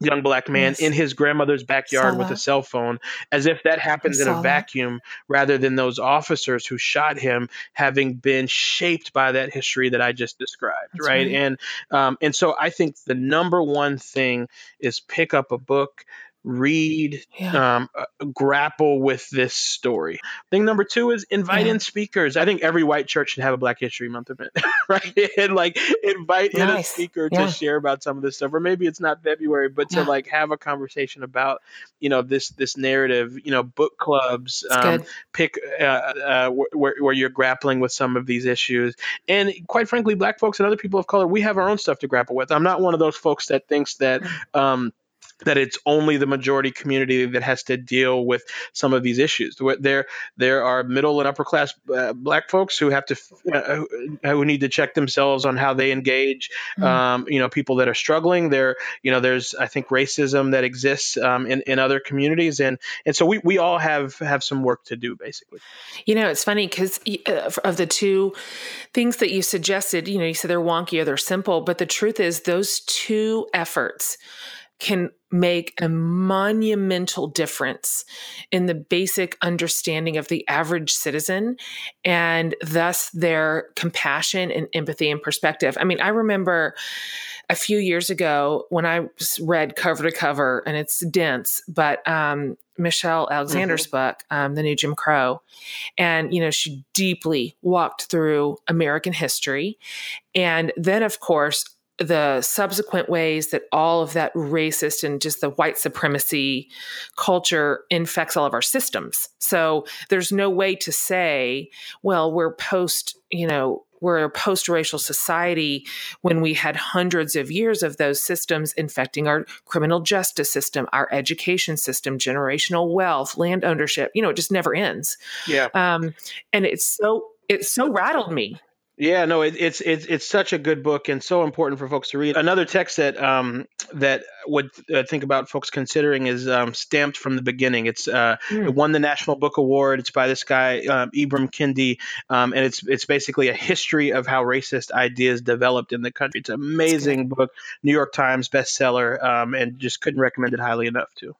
young black man yes. in his grandmother's backyard with a cell phone as if that happens in a vacuum that. rather than those officers who shot him having been shaped by that history that I just described right? right, and um, and so I think the number one thing is pick up a book read, yeah. um, uh, grapple with this story. Thing number two is invite yeah. in speakers. I think every white church should have a Black History Month event, <laughs> right? and like invite nice. in a speaker yeah. to share about some of this stuff, or maybe it's not February, but to like have a conversation about, you know, this this narrative. You know, book clubs, um, pick uh, uh, where where you're grappling with some of these issues, and quite frankly, Black folks and other people of color, we have our own stuff to grapple with. I'm not one of those folks that thinks that. Mm. Um, that it's only the majority community that has to deal with some of these issues. There, there are middle and upper class uh, black folks who have to, uh, who need to check themselves on how they engage. Mm-hmm. Um, you know, people that are struggling. There, you know, there's I think racism that exists um, in in other communities, and and so we we all have have some work to do, basically. You know, it's funny because uh, of the two things that you suggested, you know, you said they're wonky or they're simple, but the truth is those two efforts can make a monumental difference in the basic understanding of the average citizen and thus their compassion and empathy and perspective. I mean, I remember a few years ago when I read cover to cover, and it's dense, but um, Michelle Alexander's mm-hmm. book, um, The New Jim Crow. And, you know, she deeply walked through American history. And then, of course, the subsequent ways that all of that racist and just the white supremacy culture infects all of our systems. So there's no way to say, well, we're post, you know, we're a post racial society when we had hundreds of years of those systems infecting our criminal justice system, our education system, generational wealth, land ownership. You know, it just never ends. Yeah. Um, and it's so, it so rattled me yeah, no, it, it's it's it's such a good book and so important for folks to read. Another text that um, that would uh, think about folks considering is um, "Stamped from the Beginning." It's uh, mm. it won the National Book Award. It's by this guy um, Ibram Kendi, um, and it's it's basically a history of how racist ideas developed in the country. It's an amazing book, New York Times bestseller, um, and just couldn't recommend it highly enough too.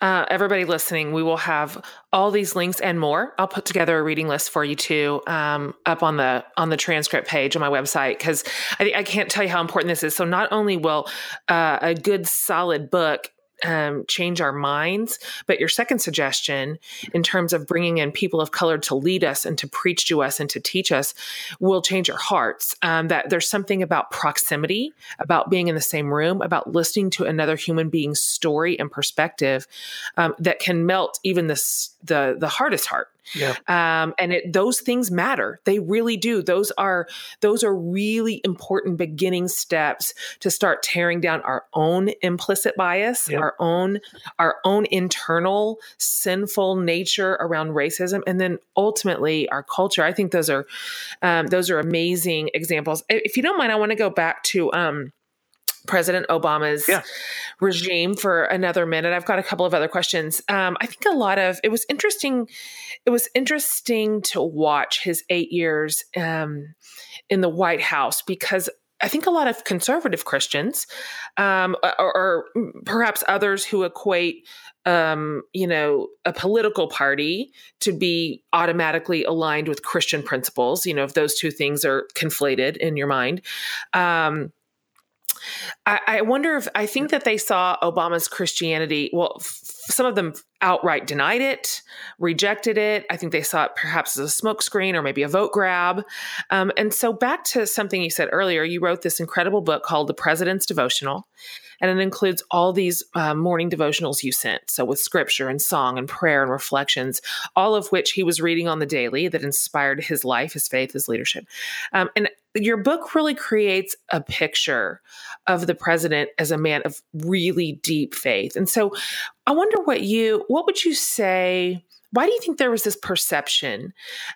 Uh, everybody listening, we will have all these links and more. I'll put together a reading list for you too, um, up on the on the transcript page on my website because I, think I can't tell you how important this is. So not only will uh, a good solid book um, change our minds. But your second suggestion, in terms of bringing in people of color to lead us and to preach to us and to teach us, will change our hearts. Um, that there's something about proximity, about being in the same room, about listening to another human being's story and perspective um, that can melt even this the the hardest heart. Yeah. Um, and it, those things matter. They really do. Those are those are really important beginning steps to start tearing down our own implicit bias, our own our own internal sinful nature around racism, and then ultimately our culture. I think those are um, those are amazing examples. If you don't mind, I want to go back to um, President Obama's yeah. regime for another minute. I've got a couple of other questions. Um, I think a lot of it was interesting. It was interesting to watch his eight years um, in the White House because I think a lot of conservative Christians, um, or, or, perhaps others who equate, um, you know, a political party to be automatically aligned with Christian principles. You know, if those two things are conflated in your mind. Um, I, I, wonder if I think that they saw Obama's Christianity. Well, f- some of them outright denied it, rejected it. I think they saw it perhaps as a smokescreen or maybe a vote grab. Um, and so, back to something you said earlier, you wrote this incredible book called The President's Devotional and it includes all these uh, morning devotionals you sent. So, with scripture and song and prayer and reflections, all of which he was reading on the daily that inspired his life, his faith, his leadership. Um, and your book really creates a picture of the president as a man of really deep faith. And so, I wonder what you, what would you say? Why do you think there was this perception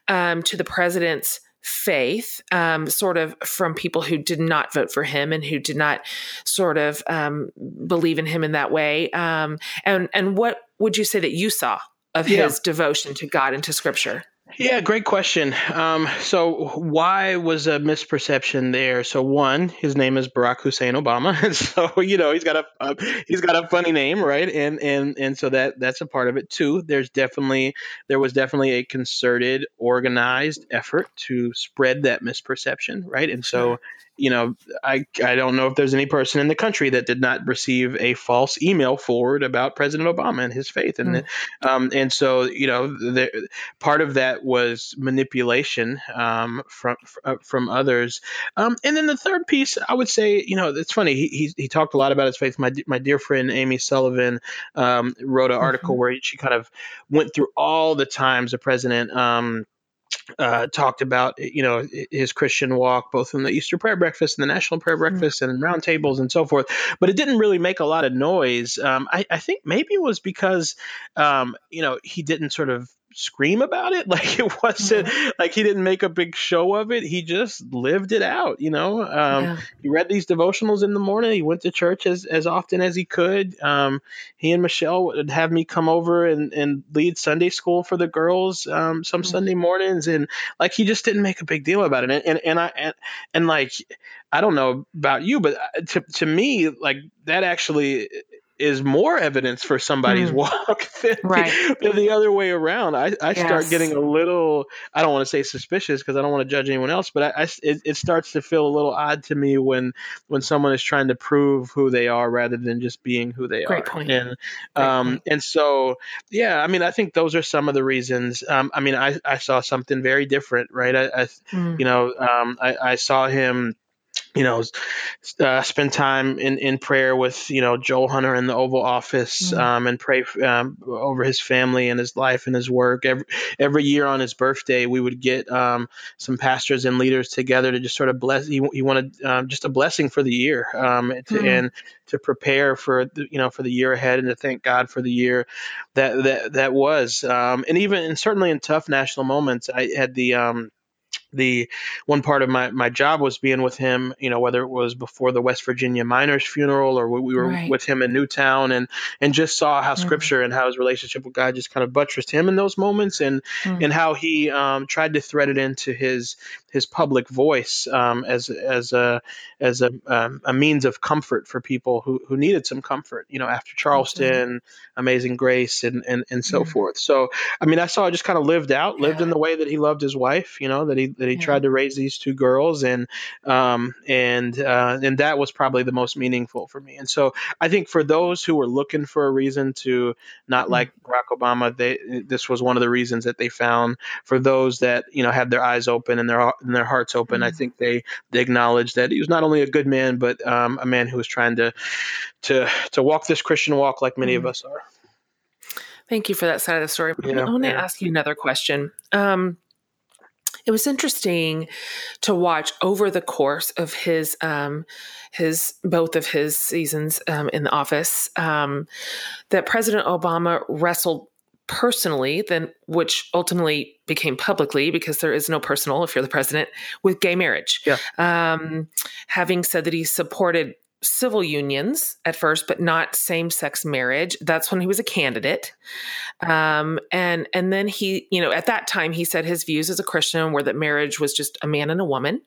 um, to the president's faith, um, sort of from people who did not vote for him and who did not sort of um, believe in him in that way. Um, and and what would you say that you saw of yeah. his devotion to God and to Scripture? Yeah, great question. Um, so, why was a misperception there? So, one, his name is Barack Hussein Obama, <laughs> so you know he's got a, a he's got a funny name, right? And and and so that that's a part of it too. There's definitely there was definitely a concerted, organized effort to spread that misperception, right? And so you know, I I don't know if there's any person in the country that did not receive a false email forward about President Obama and his faith, and mm. um, and so you know, the, part of that was manipulation um, from uh, from others, um, and then the third piece, I would say, you know, it's funny. He he, he talked a lot about his faith. My my dear friend Amy Sullivan um, wrote an article mm-hmm. where she kind of went through all the times the president um, uh, talked about you know his Christian walk, both in the Easter prayer breakfast and the National Prayer mm-hmm. Breakfast mm-hmm. and roundtables and so forth. But it didn't really make a lot of noise. Um, I, I, think maybe it was because um, you know he didn't sort of scream about it. <laughs> Like it wasn't like he didn't make a big show of it. He just lived it out, you know. Um, yeah. He read these devotionals in the morning. He went to church as, as often as he could. Um, he and Michelle would have me come over and, and lead Sunday school for the girls um, some mm-hmm. Sunday mornings, and like he just didn't make a big deal about it. And and, and I and, and like I don't know about you, but uh, to to me like that actually is more evidence for somebody's mm. walk <laughs> than, right. the, than, the, other way around. I, I yes. start getting a little, I don't want to say suspicious because I don't want to judge anyone else, but I, I it, it, starts to feel a little odd to me when when someone is trying to prove who they are rather than just being who they Great are. Point. And um, point. and so yeah, I mean, I think those are some of the reasons. Um, I mean, I, I saw something very different, right? I, I mm. you know, um, I, I saw him you know, uh, spend time in, in prayer with, you know, Joel Hunter in the Oval Office mm-hmm. um, and pray um, over his family and his life and his work. Every, every year on his birthday, we would get um, some pastors and leaders together to just sort of bless. He, he wanted um, just a blessing for the year um, to, mm-hmm. and to prepare for, the, you know, for the year ahead and to thank God for the year that, that, that was. Um, and even, and certainly in tough national moments, I had the, the one part of my, my job was being with him, you know, whether it was before the West Virginia miners funeral or we were right. with him in Newtown and, and just saw how mm. scripture and how his relationship with God just kind of buttressed him in those moments and, mm. and how he um, tried to thread it into his, his public voice um, as, as a, as a, um, a means of comfort for people who, who needed some comfort, you know, after Charleston, Amazing Grace and, and, and so mm. forth. So, I mean, I saw it just kind of lived out, lived yeah. in the way that he loved his wife, you know, that he, that he yeah. tried to raise these two girls, and um, and uh, and that was probably the most meaningful for me. And so I think for those who were looking for a reason to not mm-hmm. like Barack Obama, they this was one of the reasons that they found. For those that you know had their eyes open and their and their hearts open, mm-hmm. I think they they acknowledged that he was not only a good man, but um, a man who was trying to to to walk this Christian walk like many mm-hmm. of us are. Thank you for that side of the story. Yeah, I want to yeah. ask you another question. Um, it was interesting to watch over the course of his um, his both of his seasons um, in the office um, that President Obama wrestled personally then which ultimately became publicly because there is no personal if you're the president with gay marriage yeah. um, having said that he supported civil unions at first, but not same sex marriage. That's when he was a candidate. Um, and and then he, you know, at that time he said his views as a Christian were that marriage was just a man and a woman.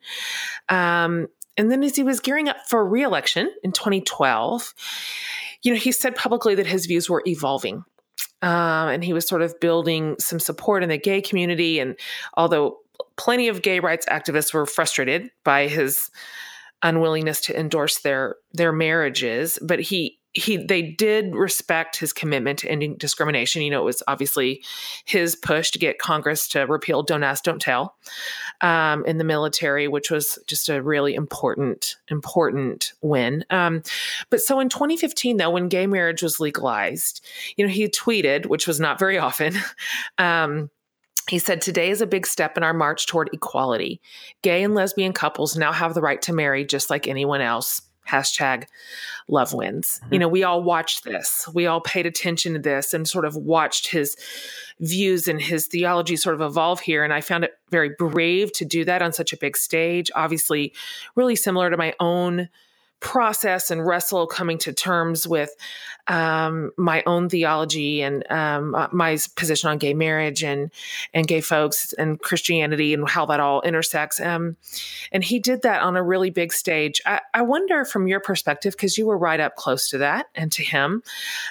Um, and then as he was gearing up for reelection in 2012, you know, he said publicly that his views were evolving. Um, and he was sort of building some support in the gay community. And although plenty of gay rights activists were frustrated by his unwillingness to endorse their their marriages, but he he they did respect his commitment to ending discrimination. You know, it was obviously his push to get Congress to repeal "Don't Ask, Don't Tell" um, in the military, which was just a really important important win. Um, but so in 2015, though, when gay marriage was legalized, you know, he tweeted, which was not very often. <laughs> Um, he said, Today is a big step in our march toward equality. Gay and lesbian couples now have the right to marry just like anyone else. Hashtag love wins. Mm-hmm. You know, we all watched this. We all paid attention to this and sort of watched his views and his theology sort of evolve here. And I found it very brave to do that on such a big stage. Obviously, really similar to my own process and wrestle coming to terms with um, my own theology and um, uh, my position on gay marriage and and gay folks and Christianity and how that all intersects. Um, and he did that on a really big stage. I, I wonder, from your perspective, because you were right up close to that and to him,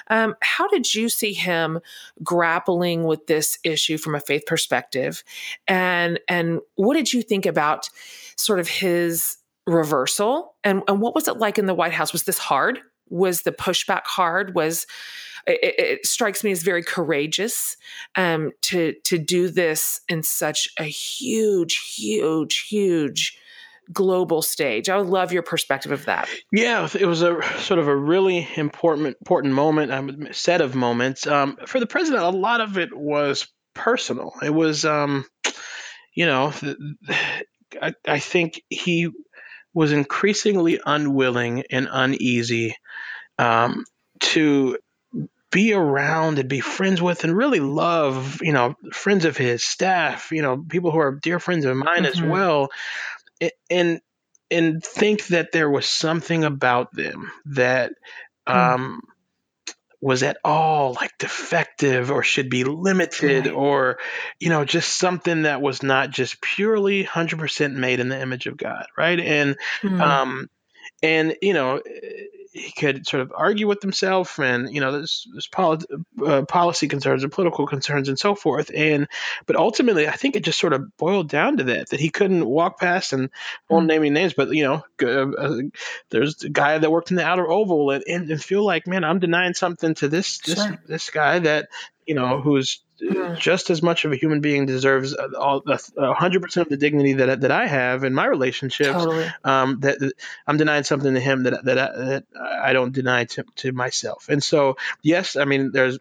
um, how did you see him grappling with this issue from a faith perspective, and and what did you think about sort of his reversal. And and what was it like in the white house? Was this hard? Was the pushback hard? Was it, it strikes me as very courageous um, to to do this in such a huge huge huge global stage. I would love your perspective of that. Yeah it was a sort of a really important important moment um, set of moments. Um, for the president a lot of it was personal. It was um, you know I, I think he was increasingly unwilling and uneasy um, to be around and be friends with and really love, you know, friends of his staff, you know, people who are dear friends of mine mm-hmm. as well, and and think that there was something about them that mm. um, was at all like defective or should be limited right. or you know just something that was not just purely 100% made in the image of God right and mm. um and you know he could sort of argue with himself and you know there's, there's uh, policy concerns and political concerns and so forth and but ultimately i think it just sort of boiled down to that that he couldn't walk past and won't mm. name any names but you know uh, uh, there's a guy that worked in the outer oval and, and, and feel like man i'm denying something to this this sure. this guy that you know who's Mm. just as much of a human being deserves all hundred percent of the dignity that that I have in my relationships. Totally. Um, that, that, I'm denying something to him that that I, that I don't deny to, to myself. And so, yes, I mean, there's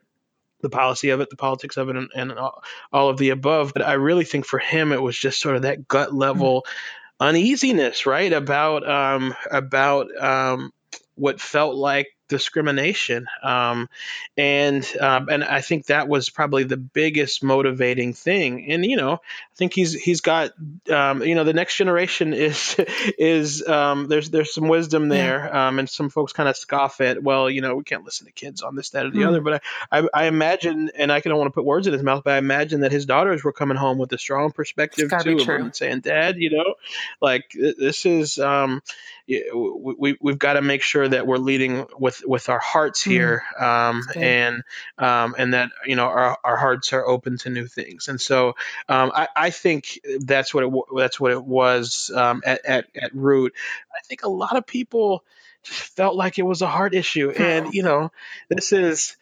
the policy of it, the politics of it, and, and all, all, of the above. But I really think for him, it was just sort of that gut level mm-hmm. uneasiness, right? About um, about um, what felt like discrimination um, and um, and I think that was probably the biggest motivating thing. And you know I think he's he's got um, you know the next generation is <laughs> is um, there's there's some wisdom there yeah. Um, and some folks kind of scoff at well you know we can't listen to kids on this that or the mm. other but I, I, I imagine and I don't want to put words in his mouth but I imagine that his daughters were coming home with a strong perspective too and saying dad you know like this is um, we, we've got to make sure that we're leading with with our hearts hmm. here um, and um, and that you know our, our hearts are open to new things and so um, I, I think that's what it that's what it was um, at, at, at root I think a lot of people just felt like it was a heart issue and you know this is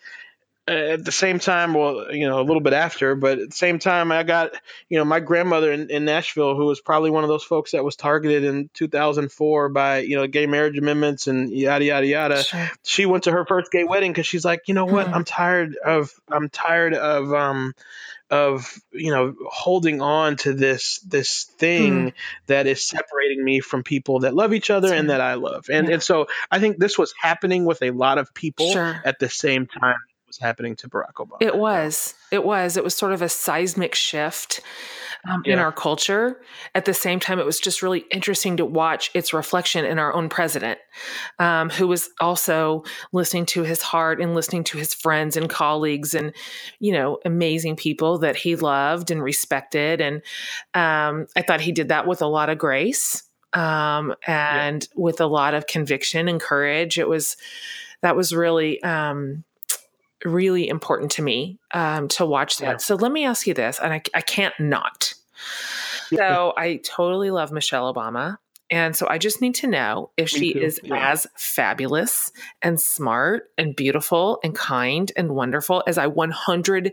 at the same time, well, you know, a little bit after, but at the same time, I got, you know, my grandmother in, in Nashville, who was probably one of those folks that was targeted in 2004 by, you know, gay marriage amendments and yada yada yada. Sure. She went to her first gay wedding because she's like, you know what, hmm. I'm tired of, I'm tired of, um, of you know holding on to this this thing mm. that is separating me from people that love each other and that I love. And yeah. and so I think this was happening with a lot of people sure. at the same time was happening to Barack Obama. It was. It was. It was sort of a seismic shift um, yeah. in our culture. At the same time, it was just really interesting to watch its reflection in our own president, um, who was also listening to his heart and listening to his friends and colleagues and, you know, amazing people that he loved and respected. And um, I thought he did that with a lot of grace um, and yeah. with a lot of conviction and courage. It was, that was really, um, really important to me um, to watch that. Yeah. So let me ask you this, and I, I can't not. So I totally love Michelle Obama. And so I just need to know if she is yeah. as fabulous and smart and beautiful and kind and wonderful as I 100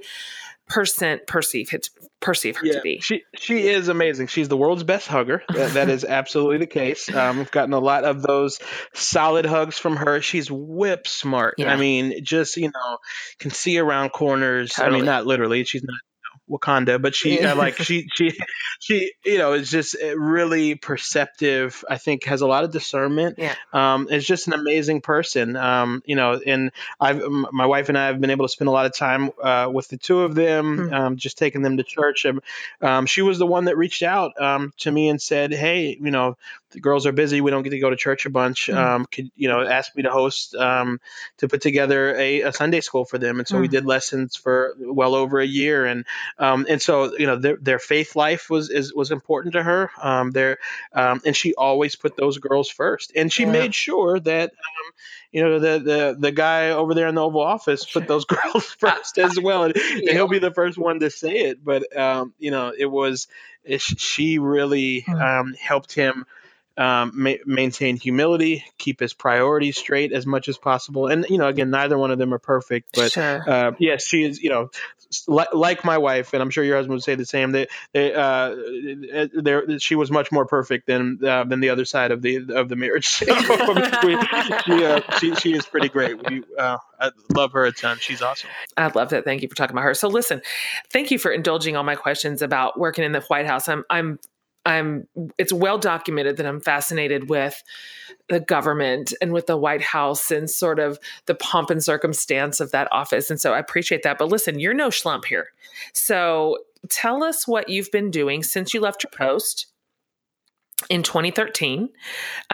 percent perceive it perceive her yeah, to be. She she is amazing. She's the world's best hugger. that, that is absolutely the case. Um, we've gotten a lot of those solid hugs from her. She's whip smart. Yeah. I mean, just you know, can see around corners. Totally. I mean, not literally. She's not Wakanda, but she uh, like she she she you know is just uh, really perceptive. I think has a lot of discernment. Yeah. Um, is just an amazing person. Um, you know, and I've my wife and I have been able to spend a lot of time uh, with the two of them, mm-hmm. um, just taking them to church. And um, she was the one that reached out um, to me and said, "Hey, you know, the girls are busy. We don't get to go to church a bunch. Mm. Um, could you know ask me to host um, to put together a, a, Sunday school for them? And so mm. we did lessons for well over a year, and um, and so you know their, their faith life was is, was important to her. Um, there, um, and she always put those girls first, and she yeah. made sure that um, you know the the the guy over there in the Oval Office put those <laughs> girls <laughs> first as well, and, yeah. he'll be the first one to say it. But um, you know, it was it, she really mm. um, helped him um, ma- maintain humility, keep his priorities straight as much as possible. And you know, again, neither one of them are perfect, but sure. uh, yes, she is. You know, li- like my wife, and I'm sure your husband would say the same. They, they, uh, there, she was much more perfect than uh, than the other side of the of the marriage. <laughs> <laughs> she, uh, she, she is pretty great. We, uh, I love her a ton. She's awesome. I love that. Thank you for talking about her. So listen, thank you for indulging all my questions about working in the White House. I'm I'm I'm it's well documented that I'm fascinated with the government and with the White House and sort of the pomp and circumstance of that office. And so I appreciate that. But listen, you're no schlump here. So tell us what you've been doing since you left your post in 2013.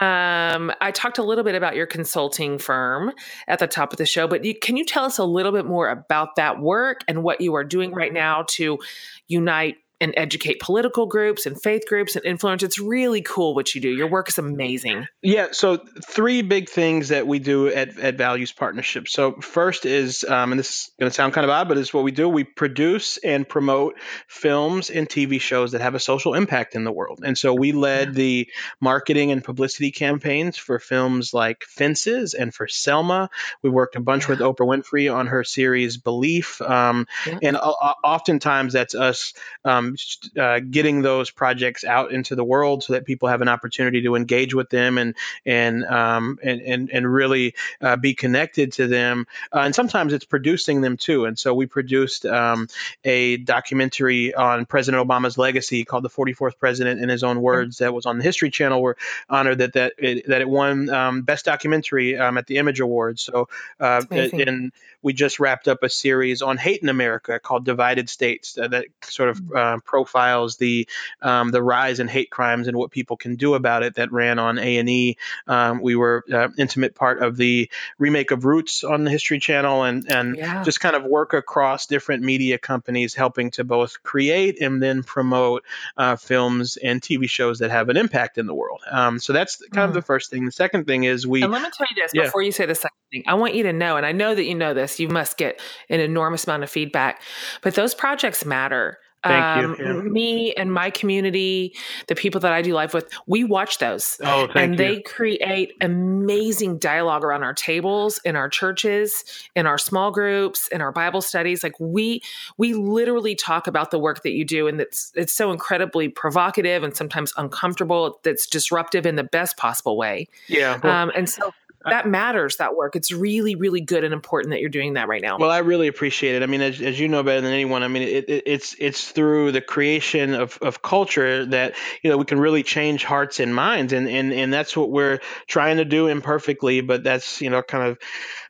Um, I talked a little bit about your consulting firm at the top of the show, but you, can you tell us a little bit more about that work and what you are doing right now to unite and educate political groups and faith groups and influence. It's really cool what you do. Your work is amazing. Yeah. So three big things that we do at, at Values Partnership. So first is, um, and this is going to sound kind of odd, but it's what we do. We produce and promote films and TV shows that have a social impact in the world. And so we led the marketing and publicity campaigns for films like Fences and for Selma. We worked a bunch yeah. with Oprah Winfrey on her series Belief. Um, yeah. And uh, oftentimes that's us um, um, uh, getting those projects out into the world so that people have an opportunity to engage with them and and um, and, and, and really uh, be connected to them. Uh, and sometimes it's producing them too. And so we produced um, a documentary on President Obama's legacy called "The 44th President," in his own words, that was on the History Channel. We're honored that that it, that it won um, Best Documentary um, at the Image Awards. So uh, and we just wrapped up a series on hate in America called "Divided States" that sort of profiles the um, the rise in hate crimes and what people can do about it. That ran on A and E. Um, we were uh, intimate part of the remake of Roots on the History Channel, and and yeah. just kind of work across different media companies, helping to both create and then promote uh, films and TV shows that have an impact in the world. Um, so that's kind mm. of hmm. the first thing. The second thing is we. And let me tell you this yeah. before you say the second thing. I want you to know, and I know that you know this. You must get an enormous amount of feedback, but those projects matter. Thank um, you. Yeah. Me and my community, the people that I do life with, we watch those. Oh, and you. they create amazing dialogue around our tables, in our churches, in our small groups, in our Bible studies. Like we we literally talk about the work that you do, and it's it's so incredibly provocative and sometimes uncomfortable. That's disruptive in the best possible way. Yeah. Well, um, and so that matters. That work. It's really, really good and important that you're doing that right now. Well, I really appreciate it. I mean, as, as you know better than anyone, I mean, it, it, it's it's through the creation of, of culture that you know we can really change hearts and minds, and and and that's what we're trying to do imperfectly, but that's you know kind of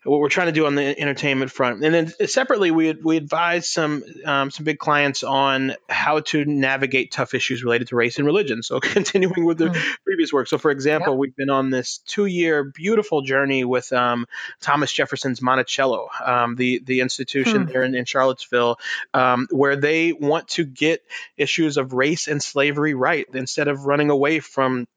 what we're trying to do on the entertainment front. And then separately, we we advise some um, some big clients on how to navigate tough issues related to race and religion. So <laughs> continuing with the mm. previous work. So for example, yep. we've been on this two year beautiful journey with um, Thomas Jefferson's Monticello, um, the the institution mm. there in, in Charlottesville, um, where they want to get issues of race and slavery right instead of running away from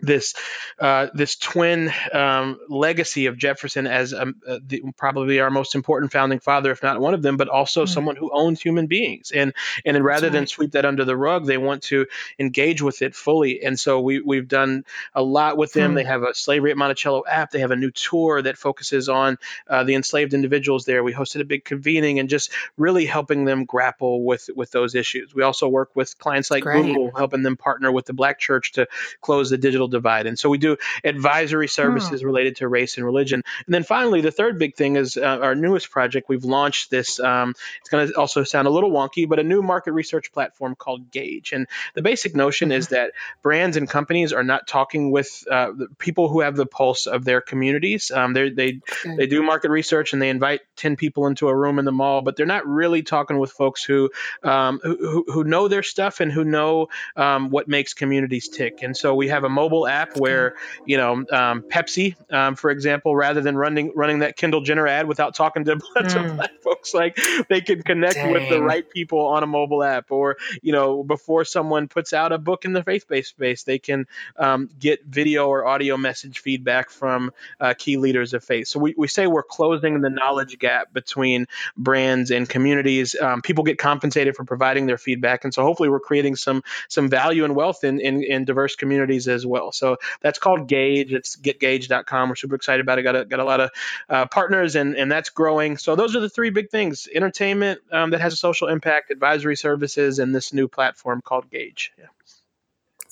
this uh, this twin um, legacy of Jefferson as um, uh, the, probably our most important founding father, if not one of them, but also mm-hmm. someone who owns human beings. And and rather right. than sweep that under the rug, they want to engage with it fully. And so we we've done a lot with them. Mm-hmm. They have a Slavery at Monticello app. They have a new tour that focuses on uh, the enslaved individuals there. We hosted a big convening and just really helping them grapple with with those issues. We also work with clients like Great. Google, helping them partner with the Black Church to close the digital divide. And so we do advisory services related to race and religion. And then finally, the third big thing is uh, our newest project. We've launched this. Um, it's going to also sound a little wonky, but a new market research platform called Gauge. And the basic notion is that brands and companies are not talking with uh, people who have the pulse of their communities. Um, they they they do market research and they invite ten people into a room in the mall, but they're not really talking with folks who um, who, who know their stuff and who know um, what makes communities tick. And so we have a mobile app where you know um, Pepsi, um, for example, rather than running running that Kendall Jenner ad without talking to <laughs> bunch mm. of black folks, like they can connect Dang. with the right people on a mobile app, or you know before someone puts out a book in the faith based space, they can um, get video or audio message feedback from uh, key leaders of faith. So we, we say we're closing the knowledge gap between brands and communities. Um, people get compensated for providing their feedback, and so hopefully we're creating some some value and wealth in, in, in diverse communities as well. So that's called Gauge. It's getgauge.com. We're super excited about it. Got a, got a lot of uh, partners, and, and that's growing. So those are the three big things entertainment um, that has a social impact, advisory services, and this new platform called Gauge. Yeah.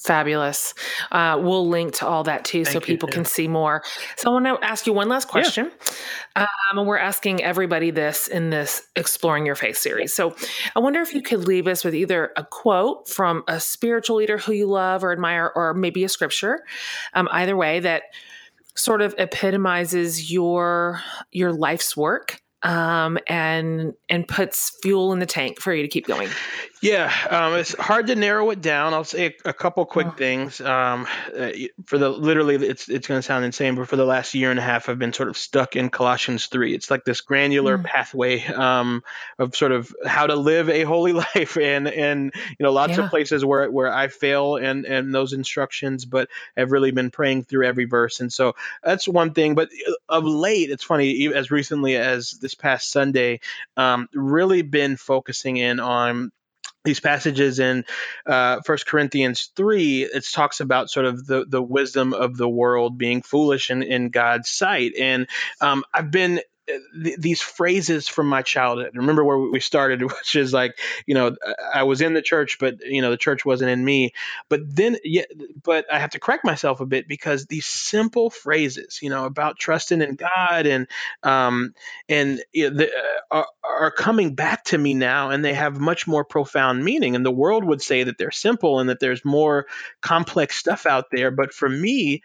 Fabulous. Uh, we'll link to all that too Thank so people can see more. So I want to ask you one last question. Yeah. Um, and we're asking everybody this in this Exploring Your Faith series. So I wonder if you could leave us with either a quote from a spiritual leader who you love or admire, or maybe a scripture, um, either way, that sort of epitomizes your your life's work um, and and puts fuel in the tank for you to keep going. Yeah, um, it's hard to narrow it down. I'll say a, a couple quick oh. things. Um, uh, for the literally, it's it's going to sound insane, but for the last year and a half, I've been sort of stuck in Colossians three. It's like this granular mm. pathway um, of sort of how to live a holy <laughs> life, and and you know lots yeah. of places where where I fail and and those instructions, but I've really been praying through every verse, and so that's one thing. But uh, of late, it's funny as recently as this past Sunday, um, really been focusing in on these passages in uh, First Corinthians three, it talks about sort of the the wisdom of the world being foolish in, in God's sight, and um, I've been th- these phrases from my childhood. Remember where we started, <laughs> which is like, you know, I was in the church, but you know, the church wasn't in me. But then, yeah, but I have to correct myself a bit because these simple phrases, you know, about trusting in God and um, and you know, the, uh, are, are coming back to me now, and they have much more profound meaning. And the world would say that they're simple and that there's more complex stuff out there, but for me,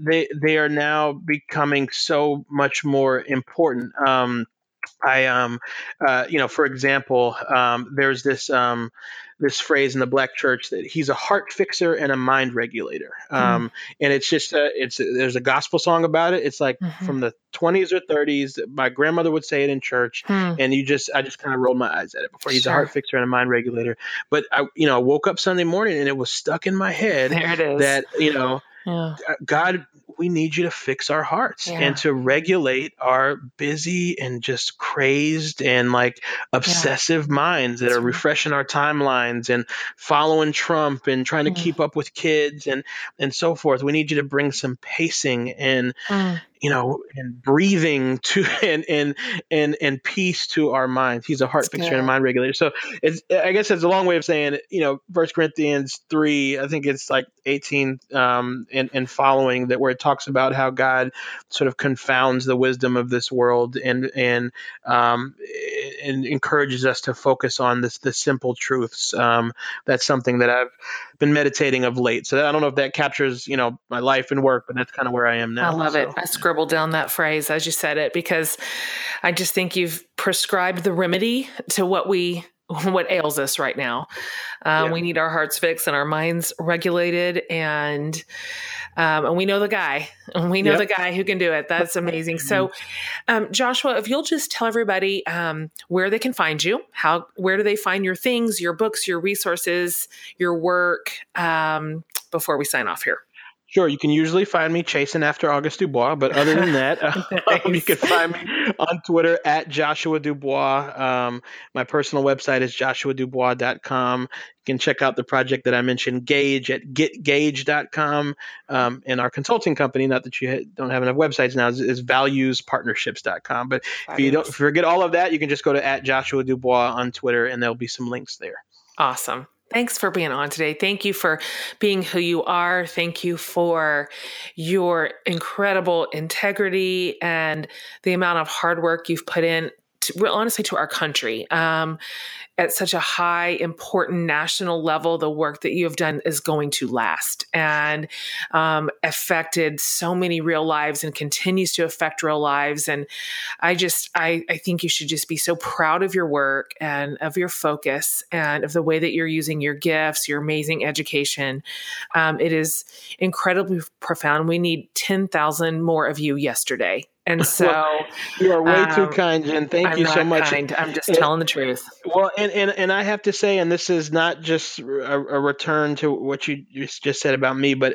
they they are now becoming so much more important. Um, I um, uh, you know, for example, um, there's this um, this phrase in the black church that he's a heart fixer and a mind regulator. Hmm. Um, mm. And it's just a, it's a, there's a gospel song about it. It's like mm-hmm. from the 20s or 30s. My grandmother would say it in church, mm. and you just I just kind of rolled my eyes at it before. He's sure. a heart fixer and a mind regulator. But I you know I woke up Sunday morning and it was stuck in my head There it is. that you know yeah. God, we need you to fix our hearts yeah. and to regulate our busy and just crazed and like obsessive yeah. minds that That's are refreshing our timelines and following Trump and trying to keep up with kids and and so forth. We need you to bring some pacing and mm you know, and breathing to <laughs> and and and and peace to our minds. He's a heart That's fixer good. and mind regulator. So it's I guess it's a long way of saying, you know, First Corinthians three, I think it's like eighteen um, and and following that where it talks about how God sort of confounds the wisdom of this world and and um, and encourages us to focus on this the simple truths. Um, that's something that I've been meditating of late. So I don't know if that captures you know my life and work, but that's kind of where I am now. I love so. it. I scribbled down that phrase as you said it because I just think you've prescribed the remedy to what we <laughs> what ails us right now. Um, yeah. We need our hearts fixed and our minds regulated, and um, and we know the guy, and we know yep. the guy who can do it. That's <laughs> amazing. So, um, Joshua, if you'll just tell everybody um, where they can find you, how where do they find your things, your books, your resources, your work, um, before we sign off here. Sure, you can usually find me chasing after August Dubois, but other than that, <laughs> <laughs> um, you can find me on Twitter at Joshua Dubois. Um, my personal website is joshuadubois.com. You can check out the project that I mentioned, Gauge, at getgauge.com. Um, and our consulting company, not that you don't have enough websites now, is, is valuespartnerships.com. But if you don't forget all of that, you can just go to at Joshua Dubois on Twitter, and there'll be some links there. Awesome. Thanks for being on today. Thank you for being who you are. Thank you for your incredible integrity and the amount of hard work you've put in to, honestly to our country. Um, at such a high, important national level, the work that you have done is going to last and um, affected so many real lives and continues to affect real lives. And I just, I, I think you should just be so proud of your work and of your focus and of the way that you're using your gifts, your amazing education. Um, it is incredibly profound. We need 10,000 more of you yesterday. And <laughs> so well, you are way um, too kind, Jen. Thank I'm you so much. Kind. I'm just and, telling the truth. Well, and, and and I have to say, and this is not just a, a return to what you just said about me, but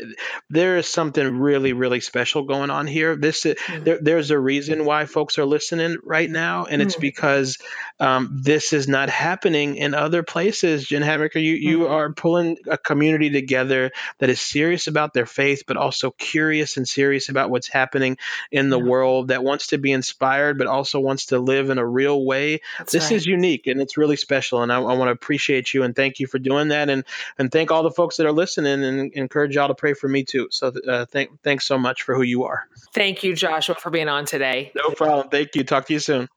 there is something really, really special going on here. This mm-hmm. there, there's a reason why folks are listening right now, and it's mm-hmm. because um, this is not happening in other places. Jen Hatmaker, you you mm-hmm. are pulling a community together that is serious about their faith, but also curious and serious about what's happening in the yeah. world that wants to be inspired, but also wants to live in a real way. That's this right. is unique and it's really special. And I, I want to appreciate you and thank you for doing that. And, and thank all the folks that are listening and encourage y'all to pray for me too. So uh, thank, thanks so much for who you are. Thank you, Joshua, for being on today. No problem. Thank you. Talk to you soon.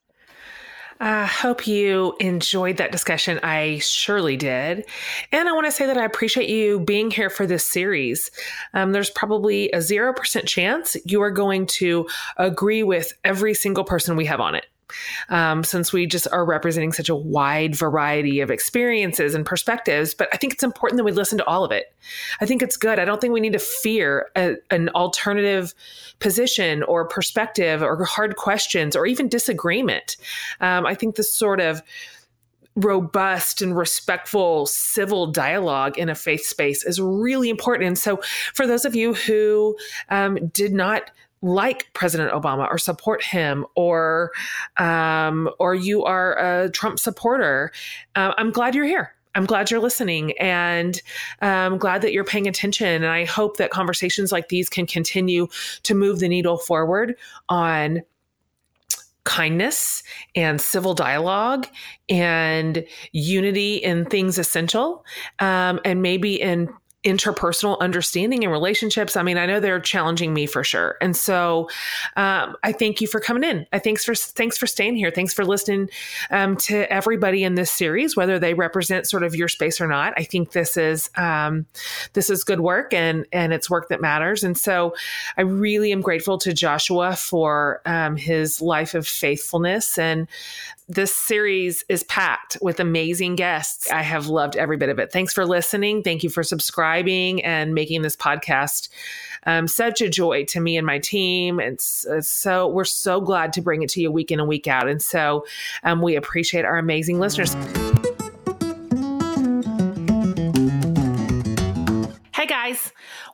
I hope you enjoyed that discussion. I surely did. And I want to say that I appreciate you being here for this series. Um, there's probably a 0% chance you are going to agree with every single person we have on it um, since we just are representing such a wide variety of experiences and perspectives. But I think it's important that we listen to all of it. I think it's good. I don't think we need to fear a, an alternative position or perspective or hard questions or even disagreement. Um, I think this sort of robust and respectful civil dialogue in a faith space is really important. And so, for those of you who um, did not like President Obama or support him or um, or you are a Trump supporter, uh, I'm glad you're here. I'm glad you're listening and I'm um, glad that you're paying attention. And I hope that conversations like these can continue to move the needle forward on kindness and civil dialogue and unity in things essential um, and maybe in interpersonal understanding and relationships. I mean, I know they're challenging me for sure. And so um, I thank you for coming in. I thanks for thanks for staying here. Thanks for listening um, to everybody in this series, whether they represent sort of your space or not. I think this is um, this is good work and and it's work that matters. And so I really am grateful to Joshua for um, his life of faithfulness and this series is packed with amazing guests. I have loved every bit of it. Thanks for listening. Thank you for subscribing and making this podcast um, such a joy to me and my team. And so we're so glad to bring it to you week in and week out. And so um, we appreciate our amazing listeners.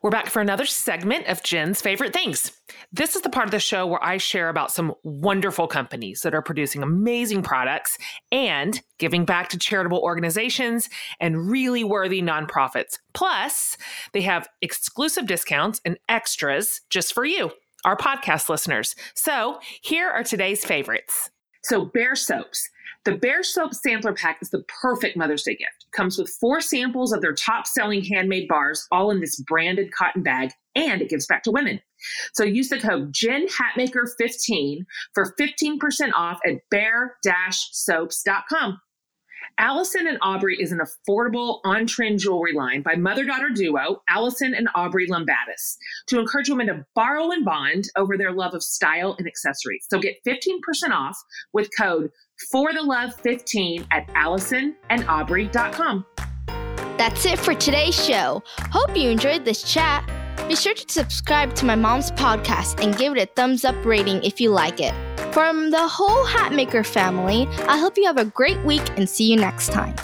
We're back for another segment of Jen's favorite things. This is the part of the show where I share about some wonderful companies that are producing amazing products and giving back to charitable organizations and really worthy nonprofits. Plus, they have exclusive discounts and extras just for you. our podcast listeners. So here are today's favorites. So, Bare Soaps. The Bare Soap Sampler Pack is the perfect Mother's Day gift. Comes with four samples of their top selling handmade bars, all in this branded cotton bag, and it gives back to women. So use the code JenHatmaker15 for 15% off at bare-soaps.com. Allison and Aubrey is an affordable on trend jewelry line by mother daughter duo, Allison and Aubrey Lombatis, to encourage women to borrow and bond over their love of style and accessories. So get 15% off with code for the love 15 at allisonandaubrey.com. That's it for today's show. Hope you enjoyed this chat. Be sure to subscribe to my mom's podcast and give it a thumbs up rating if you like it. From the whole Hatmaker family, I hope you have a great week and see you next time.